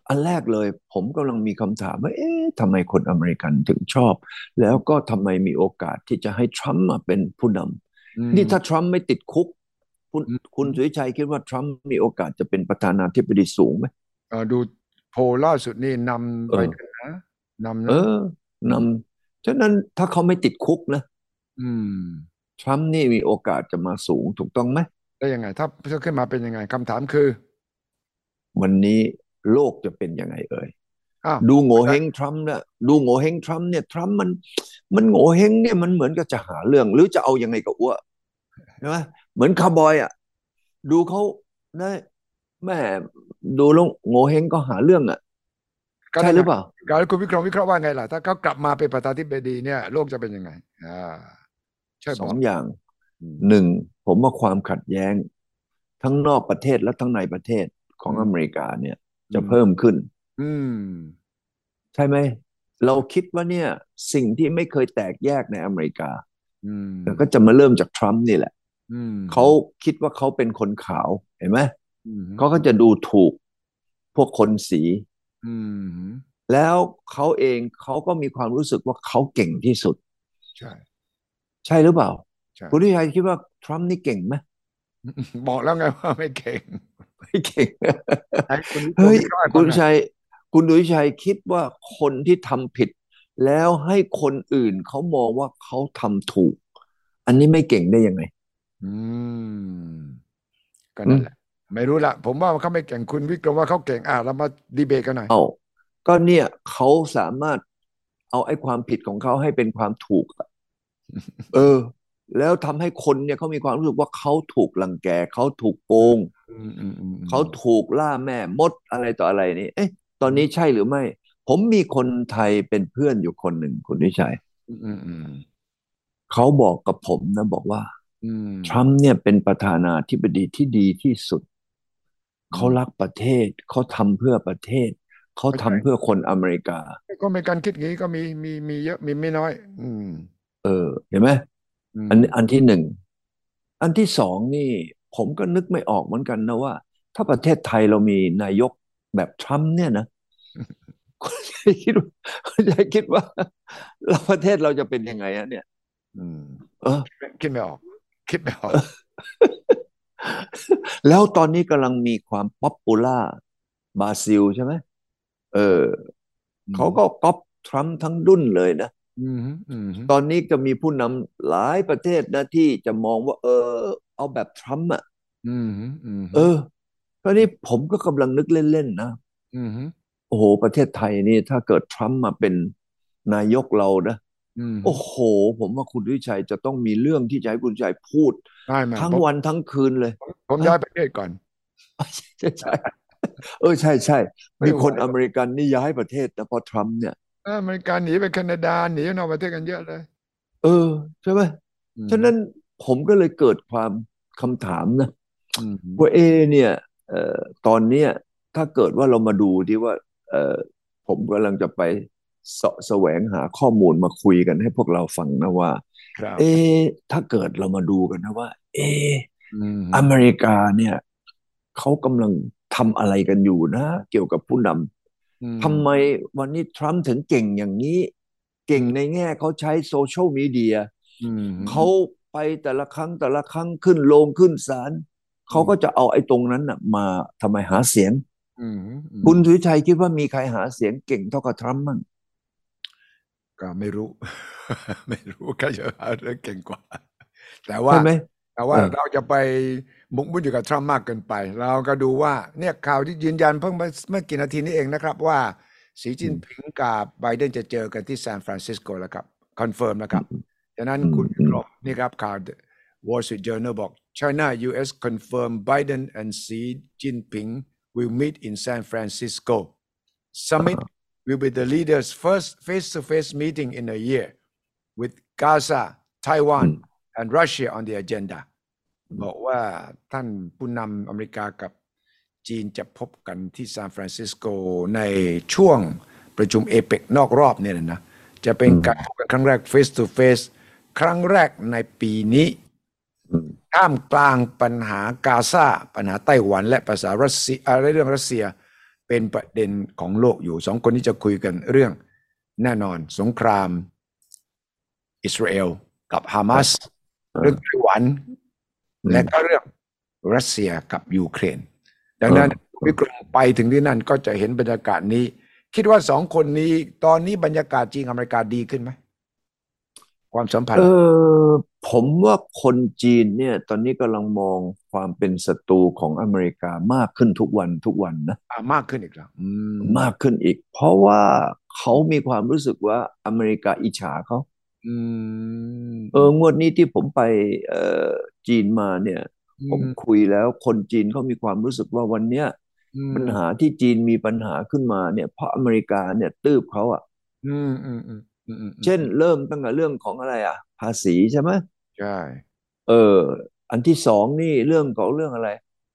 อันแรกเลย ผมกำลังมีคำถามว่า เอ๊ะทำไมคนอเมริกันถึงชอบ แล้วก็ทำไมมีโอกาสที่จะให้ทรัมป์มาเป็นผู้นำอืมนี่ถ้าทรัมป์ไม่ติดคุก คุณอืมคุณสุวิชัยคิดว่าทรัมป์มีโอกาสจะเป็นประธานาธิบดีสูงไหมเอ่อดูโพลล่าสุดนี่นำเออไปด้วยนะนำนะเออ นำฉะนั้นถ้าเขาไม่ติดคุกนะอืมทรัมป์นี่มีโอกาสจะมาสูงถูกต้องไหมได้ยังไงถ้าถ้าขึ้นมาเป็นยังไงคำถามคือ วันนี้โลกจะเป็นยังไงเอ่ยอ้าวดูโง่เฮงทรัมป์เนี่ยดูโง่เฮงทรัมป์เนี่ยทรัมป์มัน มันโง่เฮงเนี่ยมันเหมือนกับจะหาเรื่อง หรือจะเอายังไงกับอ้วใช่ไหมเหมือนคาร์บอยอะ ดูเขานะแม่ดูแล้วโง่เฮงก็หาเรื่องอะก็ ใช่หรือเปล่าการคุณวิกรมวิเคราะห์ว่าไงล่ะ ถ้าเขากลับมาเป็นประธานาธิบดีเนี่ยโลกจะเป็นยังไงอ่าช่วยสบออกงอย่างอืมหนึ่งผมว่าความขัดแย้ง ทั้งนอกประเทศและทั้งในประเทศของอืมอเมริกาเนี่ย จะเพิ่มขึ้น อืม ใช่ไหม เราคิดว่าเนี่ย สิ่งที่ไม่เคยแตกแยกในอเมริกาอืมก็จะมาเริ่มจากทรัมป์นี่แหละอืมเขาคิดว่าเขาเป็นคนขาวเห็นไหมอืมเขาก็จะดูถูกพวกคนสี อืมแล้วเขาเองเขาก็มีความรู้สึกว่าเขาเก่งที่สุด ใช่ ใช่หรือเปล่า ใช่ คุณทิชัยคิดว่าทรัมป์นี่เก่งไหมบอกแล้วไงว่าไม่เก่ง ไม่เก่งให้คุณเฮ้ยวิเคราะห์ให้คุณฟังหน่อชัย คุณดุยชัยคิดว่าคนที่ทำผิด แล้วให้คนอื่นเขามองว่าเขาทำถูก อันนี้ไม่เก่งได้ยังไง อืมก็นั่นแหละ ไม่รู้ละผมว่าเขาไม่เก่งคุณวิกรมว่าเขาเก่งอะเรามาดีเบตกันหน่อยเอาก็เนี่ยเขาสามารถเอาไอ้ความผิดของเขาให้เป็นความถูกอะเออ แล้วทำให้คนเนี่ยเขามีความรู้สึกว่าเขาถูกรังแกเขาถูกโกงอืมอืมอืมเขาถูกล่าแม่มดอะไรต่ออะไรนี่เอ๊ะตอนนี้ใช่หรือไม่ ผมมีคนไทยเป็นเพื่อนอยู่คนหนึ่งคุณวิชัยอืมอืมอืมเขาบอกกับผมนะบอกว่าอืมทรัมป์เนี่ยเป็นประธานาธิบดีที่ดีที่สุด เขารักประเทศเขาทำเพื่อประเทศเขาทำเพื่อคนอเมริกา ก็มีการคิดอย่างนี้ก็มีมีมีเยอะมีไม่น้อย อืม เออ เห็นไหมมอันอันที่หนึ่ง อันที่สองนี่ ผมก็นึกไม่ออกเหมือนกันนะว่า ถ้าประเทศไทยเรามีนายกแบบทรัมป์เนี่ยนะคุณจะคิดว่าคุณจะคิดว่าเราประเทศเราจะเป็นยังไงอะเนี่ย อืม เออ คิดไม่ออก คิดไม่ออก แล้วตอนนี้กำลังมีความ popular บราซิลใช่ไหมเออเขาก็ก๊อปทรัมป์ทั้งดุ้นเลยนะอืมอืมตอนนี้จะมีผู้นำหลายประเทศนะที่จะมองว่า เออ เอาแบบทรัมป์อะอืมอืมเออตอนนี้ผมก็กำลังนึกเล่นๆนะอืมโอ้โห ประเทศไทยนี่ถ้าเกิดทรัมป์มาเป็นนายกเรานะอืม โอ้โห ผมว่าคุณวิชัยจะต้องมีเรื่องที่จะให้คุณวิชัยพูด ได้ไหมทั้งผมวันทั้งคืนเลย ผมย้ายประเทศก่อน ใช่ใช่ใช่เออใช่ใช่ไม่มีไหวคนอเมริกันนี่ย้ายประเทศนะเพราะทรัมป์เนี่ยอเมริกาหนีไปแคนาดาหนีนอกประเทศกันเยอะเลย เออ ใช่ไหมอืมฉะนั้นผมก็เลยเกิดความคำถามนะอืมว่าเอ เนี่ยเอ่อตอนเนี้ยถ้าเกิดว่าเรามาดูที่ว่าเอ่อผมกำลังจะไปเสาะแสวงหาข้อมูลมาคุยกันให้พวกเราฟังนะว่าครับเอถ้าเกิดเรามาดูกันนะว่า เออืมอเมริกาเนี่ยเขากำลังทำอะไรกันอยู่นะ เกี่ยวกับผู้นำอืมทำไมวันนี้ทรัมป์ถึงเก่งอย่างนี้ เก่งในแง่เขาใช้โซเชียลมีเดียอืมเขาไปแต่ละครั้งแต่ละครั้งขึ้นโรงขึ้นศาลเขาก็จะเอาไอ้ตรงนั้นน่ะมาทำไมหาเสียงอืมอืมคุณสุวิชัยคิดว่ามีใครหาเสียงเก่งเท่ากับทรัมป์มั้ง ก็ไม่รู้ ไม่รู้ใครจะหาเรื่องเก่งกว่า แต่ว่าใช่ไหมแต่ว่าเออเราจะไปหมกมุ่นอยู่กับทรัมป์มากเกินไป เราก็ดูว่าเนี่ยข่าวที่ยืนยันเพิ่งเมื่อเมื่อกี่นาทีนี้เองนะครับว่าสีจิ้นผิงกับไบเดนจะเจอกันที่ซานฟรานซิสโกแล้วครับ confirm แล้วครับฉะนั้นคุณวิกรมนี่ครับข่าว Wall Street Journal บอก China US confirm Biden and Xi Jinping will meet in San Francisco summit will be the leaders first face-to-face meeting in a year with Gaza Taiwan and Russia on the agenda บอกว่าท่านผู้นำอเมริกากับจีนจะพบกันที่ซานฟรานซิสโกในช่วงประชุมเอเปกนอกรอบเนี่ยนะ จะเป็นการพบกันครั้งแรก face to face ครั้งแรกในปีนี้อืมท่ามกลางปัญหากาซาปัญหาไต้หวัน และภาษารัสเซียอะไรเรื่องรัสเซีย เป็นประเด็นของโลกอยู่สองคนนี้จะคุยกันเรื่องแน่นอนสงคราม อิสราเอลกับฮามาสเรื่องไต้หวันอืมและก็เรื่องรัสเซียกับยูเครน ดังนั้นวิกรมไปถึงที่นั่นก็จะเห็นบรรยากาศนี้ คิดว่าสองคนนี้ตอนนี้บรรยากาศจีนอเมริกาดีขึ้นไหม ความสัมพันเอธ์อผมว่าคนจีนเนี่ย ตอนนี้กำลังมองความเป็นศัตรูของอเมริกามากขึ้นทุกวันทุกวันนะอ่ามากขึ้นอีกแล้วอืมมากขึ้นอีก เพราะว่าเขามีความรู้สึกว่าอเมริกาอิจฉาเขาอืมเอองวดนี้ที่ผมไปเอ่อจีนมาเนี่ย ผมคุยแล้วคนจีนเขามีความรู้สึกว่าวันเนี้ยอืมปัญหาที่จีนมีปัญหาขึ้นมาเนี่ย เพราะอเมริกาเนี่ยตืบเขาอะ อืมอืมอืมอืมอืมเช่น เริ่มตั้งแต่เรื่องของอะไรอะ ภาษีใช่ไหมใช่ เออ อันที่สองนี่เรื่องของเรื่องอะไร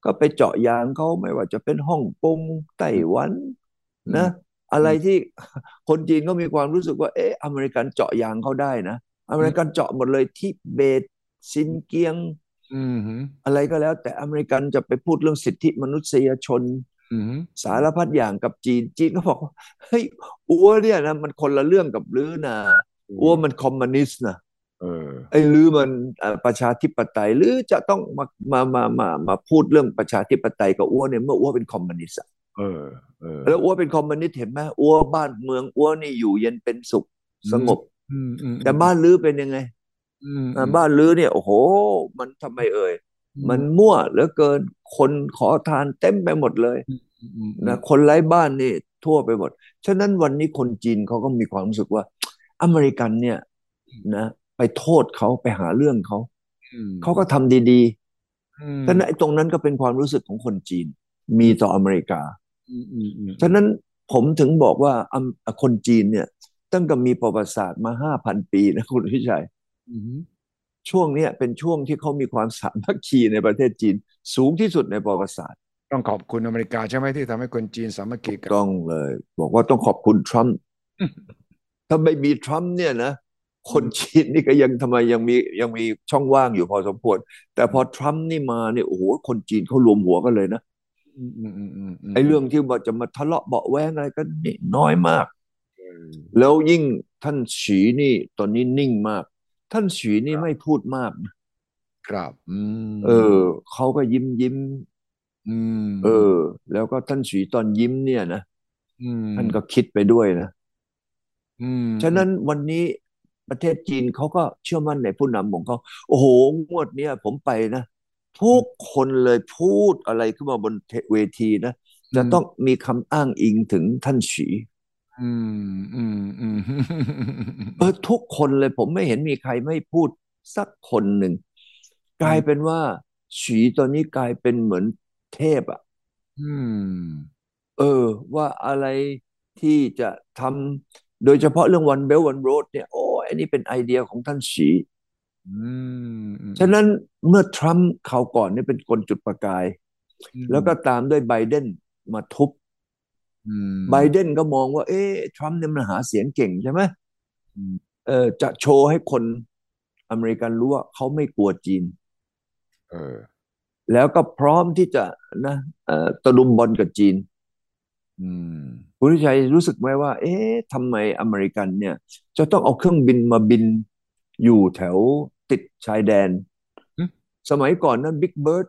ก็ไปเจาะยางเขาไม่ว่าจะเป็นฮ่องกงไต้หวันนะ อะไรที่ คนจีนก็มีความรู้สึกว่า เอ๊ะอเมริกันเจาะยางเขาได้นะ อเมริกันเจาะหมดเลยทิเบตซินเกียง อืมอืมอะไรก็แล้ว แต่อเมริกันจะไปพูดเรื่องสิทธิมนุษยชนอืม สารพัดอย่างกับจีน จีนก็บอกว่าเฮ้ยอั๊วเนี่ยนะมันคนละเรื่องกับลื้อนะอั๊วมันคอมมิวนิสต์นะเออไอ้ลื้อมันเอ่อประชาธิปไตยลื้อจะต้องมามามามามาพูดเรื่องประชาธิปไตยกับอั๊วเนี่ยเมื่ออั๊วเป็นคอมมิวนิสต์อะเออเออแล้วอั๊วเป็นคอมมิวนิสต์เห็นไหมอั๊วบ้านเมืองอั๊วนี่อยู่เย็นเป็นสุขสงบอืมอืมแต่บ้านลื้อเป็นยังไงอืมอ่าบ้านลื้อเนี่ยโอ้โห มันทำไมเอ่ยมันมั่วเหลือเกิน คนขอทานเต็มไปหมดเลยอืมอืมนะคนไร้บ้านนี่ทั่วไปหมด ฉะนั้นวันนี้คนจีนเขาก็มีความรู้สึกว่า อเมริกันเนี่ยนะ ไปโทษเขาไปหาเรื่องเขาอืมเขาก็ทำดีอืมๆฉะนั้นไอ้ตรงนั้นก็เป็นความรู้สึกของคนจีน มีต่ออเมริกาอืมอืมอืมฉะนั้นผมถึงบอกว่าอำคนจีนเนี่ย ตั้งแต่มีประวัติศาสตร์มาห้าพันปีนะคุณวิชัยอืม ช่วงเนี้ยเป็นช่วงที่เขามีความสามัคคีในประเทศจีน สูงที่สุดในประวัติศาสตร์ ต้องขอบคุณอเมริกาใช่ไหมที่ทำให้คนจีนสามัคคีกันต้องเลย บอกว่าต้องขอบคุณทรัมป์อืมถ้าไม่มีทรัมป์เนี่ยนะคนจีนนี่ก็ยังทำไมยังมียังมีช่องว่างอยู่พอสมควร แต่พอทรัมป์นี่มาเนี่ยโอ้โหคนจีนเขารวมหัวกันเลยนะอืมอืมอืมอืมมไอ้เรื่องที่ว่าจะมาทะเลาะเบาะแว้งอะไรกันนี่น้อยมากเออแล้วยิ่งท่านฉีนี่ตอนนี้นิ่งมาก ท่านฉีนี่ไม่พูดมากนะครับอืมเออเขาก็ยิ้มยิ้มอืมเออ แล้วก็ท่านฉีตอนยิ้มเนี่ยนะอืมท่านก็คิดไปด้วยนะอืมฉะนั้นวันนี้ประเทศจีนเขาก็เชื่อมั่นในผู้นำของเขาโอ้โหงวดเนี้ยผมไปนะทุกคนเลยพูดอะไรขึ้นมาบนเวทีนะจะต้องมีคำอ้างอิงถึงท่านฉี อืมอืมอืมเออทุกคนเลยผมไม่เห็นมีใครไม่พูดสักคนหนึ่ง กลายเป็นว่าฉีตอนนี้กลายเป็นเหมือนเทพอะ อืม เออ ว่าอะไรที่จะทำโดยเฉพาะเรื่อง One Belt One Road เนี่ยโอ้อันนี้เป็นไอเดียของท่านฉีอืมอืมฉะนั้นเมื่อทรัมป์คราวก่อนเนี่ยเป็นคนจุดประกายอืมแล้วก็ตามด้วยไบเดนมาทุบอืม ไบเดนก็มองว่า เอ๊ะทรัมป์เนี่ยมันหาเสียงเก่งใช่ไหมอืมเออจะโชว์ให้คนอเมริกันรู้ว่าเขาไม่กลัวจีน เออ แล้วก็พร้อมที่จะนะเอ่อตะลุมบอลกับจีนอืมคุณวิชัยรู้สึกไหมว่า เอ๊ะทำไมอเมริกันเนี่ย จะต้องเอาเครื่องบินมาบินอยู่แถวติดชายแดนอืมสมัยก่อนนั้น Big Bird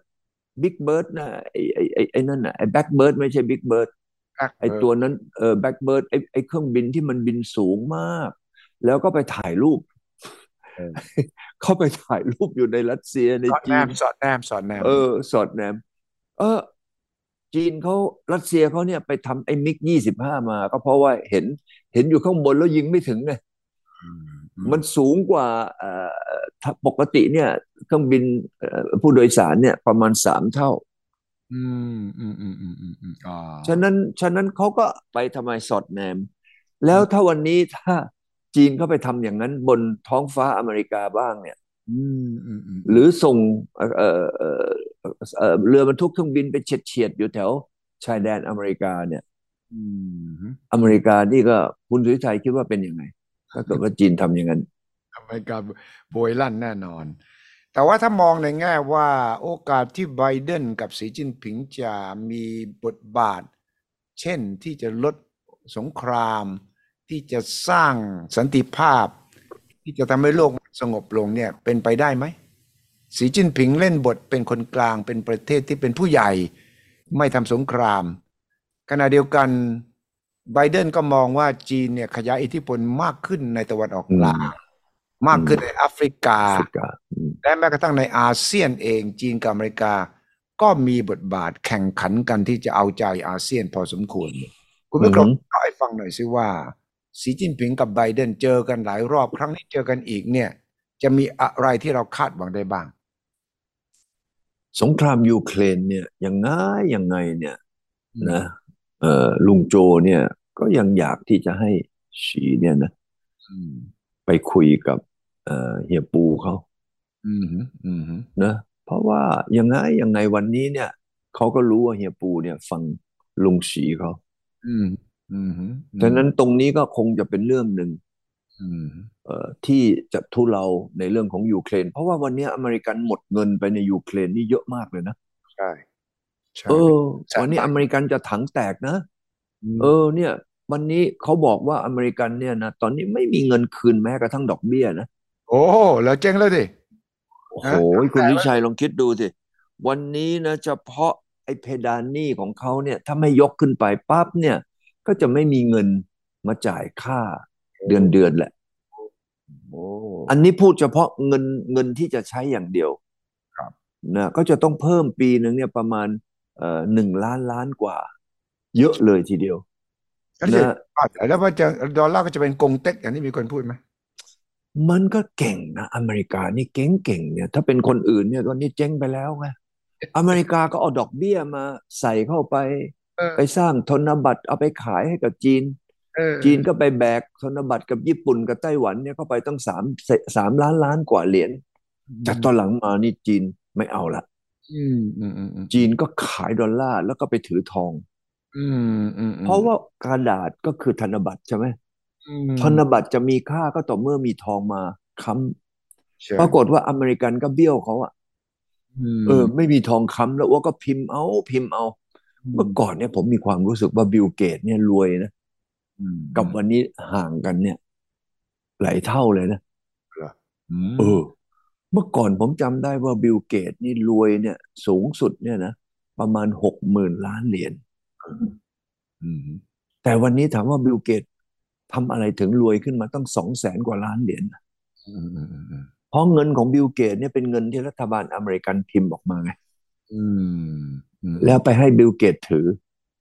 Big Bird นะไอ้ไอ้ไอ้ไอ้นั่นน่ะไอ้ Blackbird ไม่ใช่ Big Bird อะ ไอ้ตัวนั้นเออ Blackbird ไอ้ไอ้เครื่องบินที่มันบินสูงมาก แล้วก็ไปถ่ายรูปเออเข้าไปถ่ายรูปอยู่ในรัสเซียในจีนสอดแนมสอดแนมสอดแนมเออ สอดแนม เออ จีนเขารัสเซียเขาเนี่ยไปทำไอ้มิกยี่สิบห้ามา ก็เพราะว่าเห็น เห็นอยู่ข้างบนแล้วยิงไม่ถึงไงมมันสูงกว่าเอ่อถ้าปกติเนี่ย เครื่องบินเอ่อผู้โดยสารเนี่ย ประมาณสามเท่า อืมอืมอืมอืมอืมอืมอ่าฉะนั้นฉะนั้นเขาก็ไปทำไมสอดแนม แล้วถ้าวันนี้ถ้าจีนเขาไปทำอย่างนั้นบนท้องฟ้าอเมริกาบ้างเนี่ย อืมอืมอืมหรือส่งเอ่อเอ่อเอ่อเอ่อเรือบรรทุกเครื่องบินไปเฉียดเฉียดอยู่แถวชายแดนอเมริกาเนี่ย อืมอเมริกานี่ก็คุณสุวิชัยคิดว่าเป็นยังไงถ้าเกิดว่าจีนทำอย่างนั้น อเมริกาโบยลั่นแน่นอน แต่ว่าถ้ามองในแง่ว่าโอกาสที่ไบเดนกับสีจิ้นผิงจะมีบทบาท เช่นที่จะลดสงคราม ที่จะสร้างสันติภาพ ที่จะทำให้โลกสงบลงเนี่ยเป็นไปได้ไหมสีจิ้นผิงเล่นบทเป็นคนกลางเป็นประเทศที่เป็นผู้ใหญ่ ไม่ทำสงคราม ขณะเดียวกันไบเดนก็มองว่าจีนเนี่ยขยายอิทธิพลมากขึ้นในตะวันออกกลางมากขึ้นในแอฟริกา แอฟริกาอืมและแม้กระทั่งในอาเซียนเองจีนกับอเมริกา ก็มีบทบาทแข่งขันกันที่จะเอาใจอาเซียนพอสมควร คุณวิกรมเล่าให้ฟังหน่อยสิว่า สีจิ้นผิงกับไบเดนเจอกันหลายรอบครั้งนี้เจอกันอีกเนี่ย จะมีอะไรที่เราคาดหวังได้บ้าง สงครามยูเครนเนี่ยยังไงยังไงเนี่ยนะเอ่อลุงโจเนี่ย ก็ยังอยากที่จะให้ฉีเนี่ยนะอืมไปคุยกับเอ่อเฮียปูเขา อืมอืมนะเพราะว่ายังไงยังไงวันนี้เนี่ยเขาก็รู้ว่าเฮียปูเนี่ย ฟังลุงฉีเขาอืมอืมฉะนั้นตรงนี้ก็คงจะเป็นเรื่องหนึ่ง อืมเอ่อที่จะทุเลาในเรื่องของยูเครน เพราะว่าวันนี้อเมริกันหมดเงินไปในยูเครนนี่เยอะมากเลยนะ ใช่ใช่เออ แสนวันนี้บาทอเมริกันจะถังแตกนะมเออเนี่ย วันนี้เขาบอกว่าอเมริกันเนี่ยนะตอนนี้ไม่มีเงินคืนแม้กระทั่งดอกเบี้ยนะ โอ้แล้วเจ๊งแล้วดิ โอ้ฮะโห คุณแต่ว่าวิชัยลองคิดดูสิ วันนี้นะเฉพาะไอ้เพดานหนี้ของเขาเนี่ย ถ้าไม่ยกขึ้นไปปั๊บเนี่ย ก็จะไม่มีเงินมาจ่ายค่าเดือนเดือนแหละโอ้อันนี้พูดเฉพาะเงินเงินที่จะใช้อย่างเดียวครับนะก็จะต้องเพิ่มปีหนึ่งเนี่ยประมาณเอ่อหนึ่งล้านล้านกว่า เยอะเลยทีเดียวแล้วจะนะแล้วว่าจะดอลลาร์ก็จะเป็นกงเต็กอย่างที่มีคนพูดไหม มันก็เก่งนะ อเมริกานี่เก่งเก่งเนี่ย ถ้าเป็นคนอื่นเนี่ยตอนนี้เจ๊งไปแล้วไงอเมริกาก็เอาดอกเบี้ยมาใส่เข้าไปเออไปสร้างธนบัตรเอาไปขายให้กับจีนเออจีนก็ไปแบกธนบัตรกับญี่ปุ่นกับไต้หวันเนี่ยเข้าไปตั้งสามสามล้านล้านกว่าเหรียญแต่ตอนหลังมานี่จีนไม่เอาละอืมอืมอืมอืมจีนก็ขายดอลลาร์แล้วก็ไปถือทองอืมอืมเพราะว่ากระดาษก็คือธนบัตรใช่ไหมอืม ธนบัตรจะมีค่าก็ต่อเมื่อมีทองมาค้ำ ใช่ปรากฏว่าอเมริกันก็เบี้ยวเขาอะมเออ ไม่มีทองค้ำแล้ว แล้วก็พิมพ์เอา พิมพ์เอา เมื่อก่อนเนี่ยผมมีความรู้สึกว่าบิลเกตส์ เนี่ยรวยนะอืมกับวันนี้ห่างกันเนี่ย หลายเท่าเลยนะอืมเออ เมื่อก่อนผมจำได้ว่าบิลเกตส์นี่รวยเนี่ย สูงสุดเนี่ยนะประมาณหกหมื่นล้านเหรียญอืมแต่วันนี้ถามว่าบิลเกตส์ ทำอะไรถึงรวยขึ้นมาตั้งสองแสนกว่าล้านเหรียญอืมอืมอืมเพราะเงินของบิลเกตส์เนี่ยเป็นเงินที่รัฐบาลอเมริกันพิมพ์ออกมาไงอืมอืมแล้วไปให้บิลเกตส์ถือ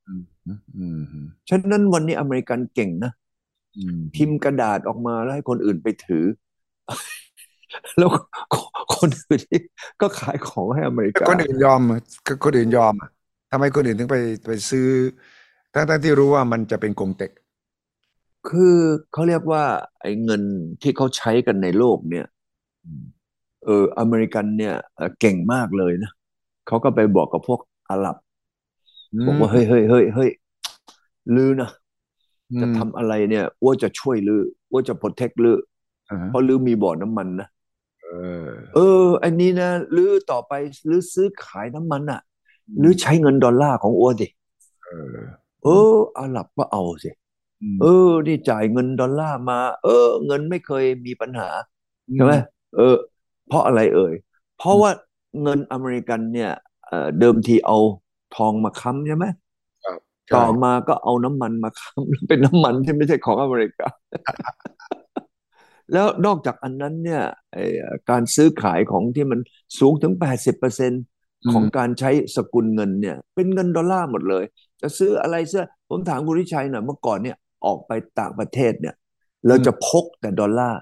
อืมอืมอืมอืมฉะนั้นวันนี้อเมริกันเก่งนะอืมพิมพ์กระดาษออกมาแล้วให้คนอื่นไปถือ แล้วคนอื่นนี่ก็ขายของให้อเมริกา แต่คนอื่นยอมอะก็คนอื่นยอมอะทำไมคนอื่นถึงไปไปซื้อทั้งทั้งที่รู้ว่ามันจะเป็นกงเต็ก คือเขาเรียกว่า ไอ้เงินที่เขาใช้กันในโลกเนี่ย เอออเมริกันเนี่ยเอ่อเก่งมากเลยนะเขาก็ไปบอกกับพวกอาหรับบอกว่าเฮ้ยเฮ้ยเฮ้ยเฮ้ยลือนะจะทำอะไรเนี่ยอ้วจะช่วยลืออ้วจะโปรเทคลืออ่าฮะเพราะลือมีบ่อน้ำมันนะเออเออ อันนี้นะลือต่อไปลือซื้อขายน้ำมันอะลือใช้เงินดอลลาร์ของอ้วสิเออเอออาหรับก็เอาสิม เออ นี่จ่ายเงินดอลลาร์มา เออ เงินไม่เคยมีปัญหาใช่ไหมเออ เพราะอะไรเอ่ย เพราะว่าเงินอเมริกันเนี่ยเอ่อเดิมทีเอาทองมาค้ำใช่ไหมใช่ต่อมาก็เอาน้ำมันมาค้ำเป็นน้ำมันที่ไม่ใช่ของอเมริกา แล้วนอกจากอันนั้นเนี่ยไอ้การซื้อขายของที่มันสูงถึง 80%ของการใช้สกุลเงินเนี่ย เป็นเงินดอลลาร์หมดเลย จะซื้ออะไรเสื้อผมถามคุณวิชัยหน่อยเมื่อก่อนเนี่ย ออกไปต่างประเทศเนี่ย เราจะพกแต่ดอลลาร์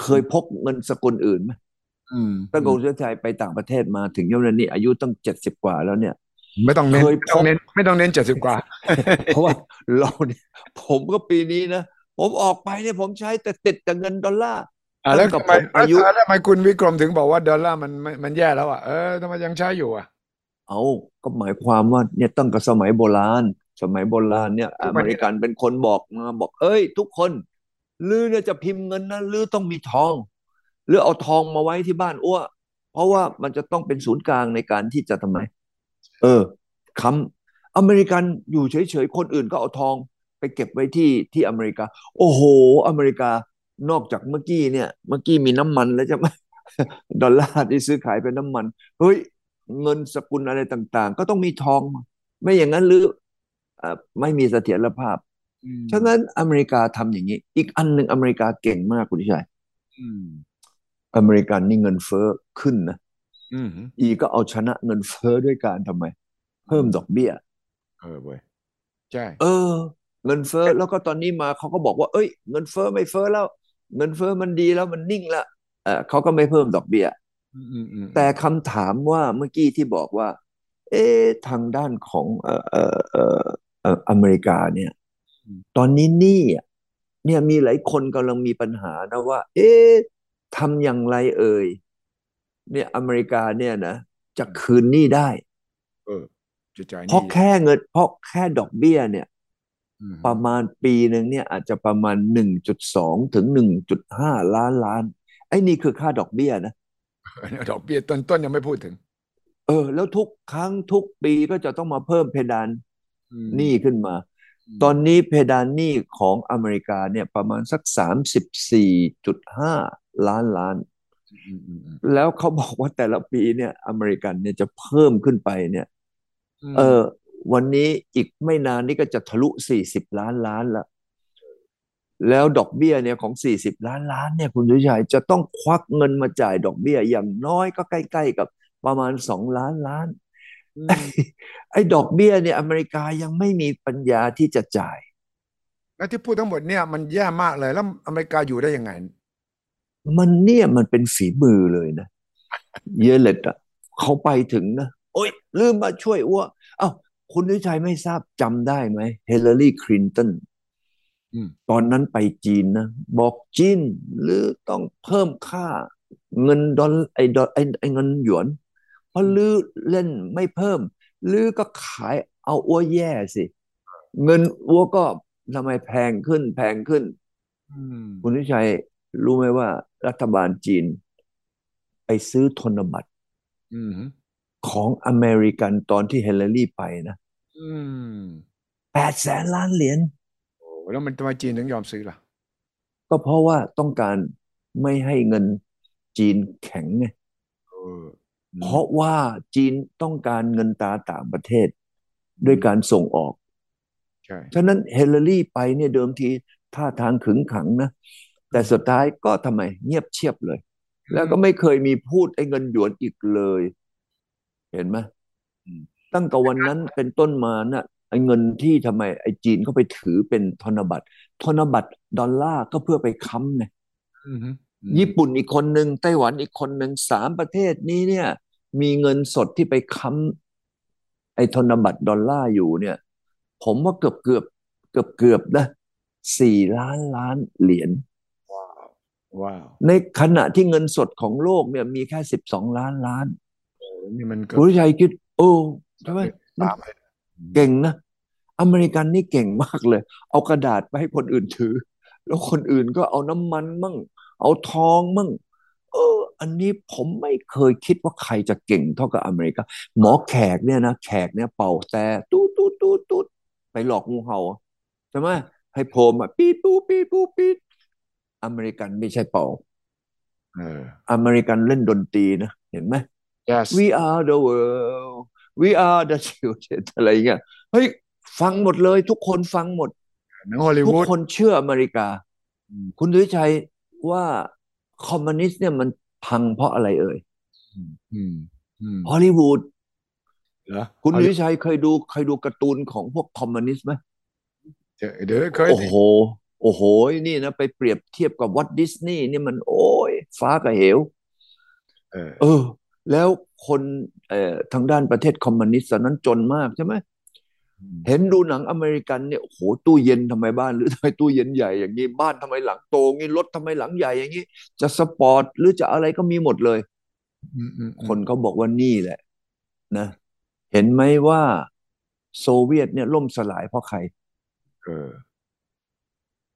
เคยพกเงินสกุลอื่นไหมอืมตั้งแต่คุณวิชัยไปต่างประเทศมาถึงยามนี้ อายุตั้งเจ็ดสิบกว่าแล้วเนี่ย ไม่ต้องเน้นเคยไม่ต้องพกเน้นไม่ต้องเน้นเจ็ดสิบกว่า เพราะว่าเราเนี่ยผมก็ปีนี้นะ ผมออกไปเนี่ยผมใช้แต่ติดแต่เงินดอลลาร์อะแล้วตั้งทำไมแต่ผมอายุแล้วทำไมคุณวิกรมถึงบอกว่าดอลลาร์มันมันมันแย่แล้วอะเออทำไมยังใช้อยู่อะ เอาก็หมายความว่าเนี่ยตั้งแต่สมัยโบราณ สมัยโบราณเนี่ยทุอกวัเมนนี้ริกันเป็นคนบอกมาบอก เอ้ย ทุกคนลือเนี่ยจะพิมพ์เงินนะลือต้องมีทองหรือเอาทองมาไว้ที่บ้านอ้วเพราะว่ามันจะต้องเป็นศูนย์กลางในการที่จะทำไม เออค้ำอเมริกันอยู่เฉยๆ คนอื่นก็เอาทองไปเก็บไว้ที่ที่อเมริกา โอ้โห อเมริกานอกจากเมื่อกี้เนี่ย เมื่อกี้มีน้ำมันแล้วใช่ไหมดอลลาร์ที่ซื้อขายเป็นน้ำมัน เฮ้ย เงินสกุลอะไรต่างๆ ก็ต้องมีทอง ไม่อย่างนั้นหรือเอ่อ ไม่มีเสถียรภาพอืมฉะนั้นอเมริกาทำอย่างนี้ อีกอันหนึ่งอเมริกาเก่งมากคุณชัยอืมอเมริกันนี่เงินเฟ้อขึ้นนะอืมอีก็เอาชนะเงินเฟ้อด้วยการทำไม เพิ่มดอกเบี้ย เออเว้ยใช่เออ เงินเฟ้อแล้วก็ตอนนี้มาเขาก็บอกว่า เอ้ย เงินเฟ้อไม่เฟ้อแล้ว เงินเฟ้อมันดีแล้วมันนิ่งแล้วเออเขาก็ไม่เพิ่มดอกเบี้ยอืมอืมอืมแต่คำถามว่าเมื่อกี้ที่บอกว่า เอ๊ะทางด้านของเอ่อเอ่อเอ่อเอ่ออเมริกาเนี่ย ตอนนี้หนี้อะเนี่ยมีหลายคนกำลังมีปัญหานะว่า เอ๊ะทำอย่างไรเอ่ยเนี่ยอเมริกาเนี่ยนะจะคืนหนี้ได้เออจะจ่ายหเพราะนี้แค่เงินเพราะแค่ดอกเบี้ยเนี่ยอืมประมาณปีหนึ่งเนี่ย อาจจะประมาณหนึ่งจุดสองถึงหนึ่งจุดห้าล้านล้าน ไอ้นี่คือค่าดอกเบี้ยนะดอกเบี้ยต้นต้นยังไม่พูดถึง เออ แล้วทุกครั้งทุกปีก็จะต้องมาเพิ่มเพดานอืม หนี้ขึ้นมา ตอนนี้เพดานหนี้ของอเมริกาเนี่ยประมาณสักสามสิบสี่จุดห้าล้านล้านอืมอืมอืมแล้วเขาบอกว่าแต่ละปีเนี่ย อเมริกันเนี่ยจะเพิ่มขึ้นไปเนี่ยมเออวันนี้อีกไม่นานนี้ก็จะทะลุสี่สิบล้านล้านละแล้วดอกเบี้ยเนี่ยของสี่สิบล้านล้านเนี่ยคุณสุชัยจะต้องควักเงินมาจ่ายดอกเบี้ยอย่างน้อยก็ใกล้ ๆ กับประมาณสองล้านล้านอืม ไอ้ไอ้ดอกเบี้ยเนี่ยอเมริกายังไม่มีปัญญาที่จะจ่าย แล้วที่พูดทั้งหมดเนี่ยมันแย่มากเลยแล้วอเมริกาอยู่ได้ยังไง มันเนี่ยมันเป็นฝีมือเลยนะ เยเลตอะเขาไปถึงนะโอ๊ย ลืมมาช่วยอ้วเอ้าคุณวิชัยไม่ทราบจำได้ไหมเฮเลอรีคลินตันอืมตอนนั้นไปจีนนะ บอกจีนหรือต้องเพิ่มค่าเงินดอลไอ้ดอลไอ้ไอ้เงินหยวนเพ ราะลือเล่นไม่เพิ่มลือก็ขายเอาอ้วแย่สิ เงินอ้วก็ทำไมแพงขึ้นแพงขึ้นอืมคุณวิชัยรู้ไหมว่า รัฐบาลจีน ไปซื้อธนบัตรอืมของอเมริกันตอนที่เฮเลอรี่ไปนะอืมแปดแสนล้านเหรียญโอ้แล้วมันทำไมจีนถึงยอมซื้อล่ะ ก็เพราะว่าต้องการไม่ให้เงินจีนแข็งไง เออเพราะว่าจีนต้องการเงินตราต่างประเทศด้วยการส่งออกใช่ฉะนั้นเฮเลอรี่ไปเนี่ยเดิมทีท่าทางขึงขังนะ แต่สุดท้ายก็ทำไมเงียบเชียบเลย แล้วก็ไม่เคยมีพูดไอ้เงินหยวนอีกเลย เห็นไหมตั้งแต่วันนั้นเป็นต้นมาน่ะไอ้เงินที่ทำไมไอ้จีนเขาไปถือเป็นธนบัตรธนบัตรดอลลาร์ก็เพื่อไปค้ำไงอืม ญี่ปุ่นอีกคนหนึ่งไต้หวันอีกคนหนึ่งสามประเทศนี้เนี่ย มีเงินสดที่ไปค้ำไอ้ธนบัตรดอลลาร์อยู่เนี่ย ผมว่าเกือบเกือบเกือบเกือบนะสี่ล้านล้านเหรียญว้าวว้าวในขณะที่เงินสดของโลกเนี่ยมีแค่สิบสองล้านล้านโอ้นี่มันเกิคุณวิชัยคิด โอ้ใช่ไหมมันสามเลยเก่งนะ อเมริกันนี่เก่งมากเลย เอากระดาษไปให้คนอื่นถือ แล้วคนอื่นก็เอาน้ำมันมั่ง เอาทองมั่งเออ อันนี้ผมไม่เคยคิดว่าใครจะเก่งเท่ากับอเมริกา หมอแขกเนี่ยนะแขกเนี่ยเป่าแต่ตูดตูดตูดตูดไปหลอกงูเห่าใช่ไหมให้โผล่มาปีดปูปีดปูปีดอเมริกันไม่ใช่เป่าเอออเมริกันเล่นดนตรีนะ เห็นไหม yes We are the world We are the children อะไรเงี้ยเฮ้ยฟังหมดเลย ทุกคนฟังหมดหนังฮอลลีวูด ทุกคนเชื่ออเมริกาอืมคุณสุทธิชัย ว่าคอมมิวนิสต์เนี่ยมันพังเพราะอะไรเอ่ยอืมอืมอืมฮอลลีวูดเหรอคุณฮอลดุลีชัยเคยดูเคยดูการ์ตูนของพวกคอมมิวนิสต์ไหมเดี๋ยวเดี๋ยวเคยโอ้โห โอ้โห นี่นะ ไปเปรียบเทียบกับวอลต์ดิสนีย์นี่มันโอ้ย ฟ้ากับเหว เออเออแล้วคนเอ่อทางด้านประเทศคอมมิวนิสต์ตอนนั้นจนมากใช่ไหม เห็นดูหนังอเมริกันเนี่ยโอ้โหตู้เย็นทำไมบ้านหรือทำไมตู้เย็นใหญ่อย่างนี้บ้านทำไมหลังโตงี้รถทำไมหลังใหญ่อย่างนี้ จะสปอร์ตหรือจะอะไรก็มีหมดเลยอืมอืมคนเขาบอกว่านี่แหละ นะ เห็นไหมว่าโซเวียตเนี่ยล่มสลายเพราะใคร เออ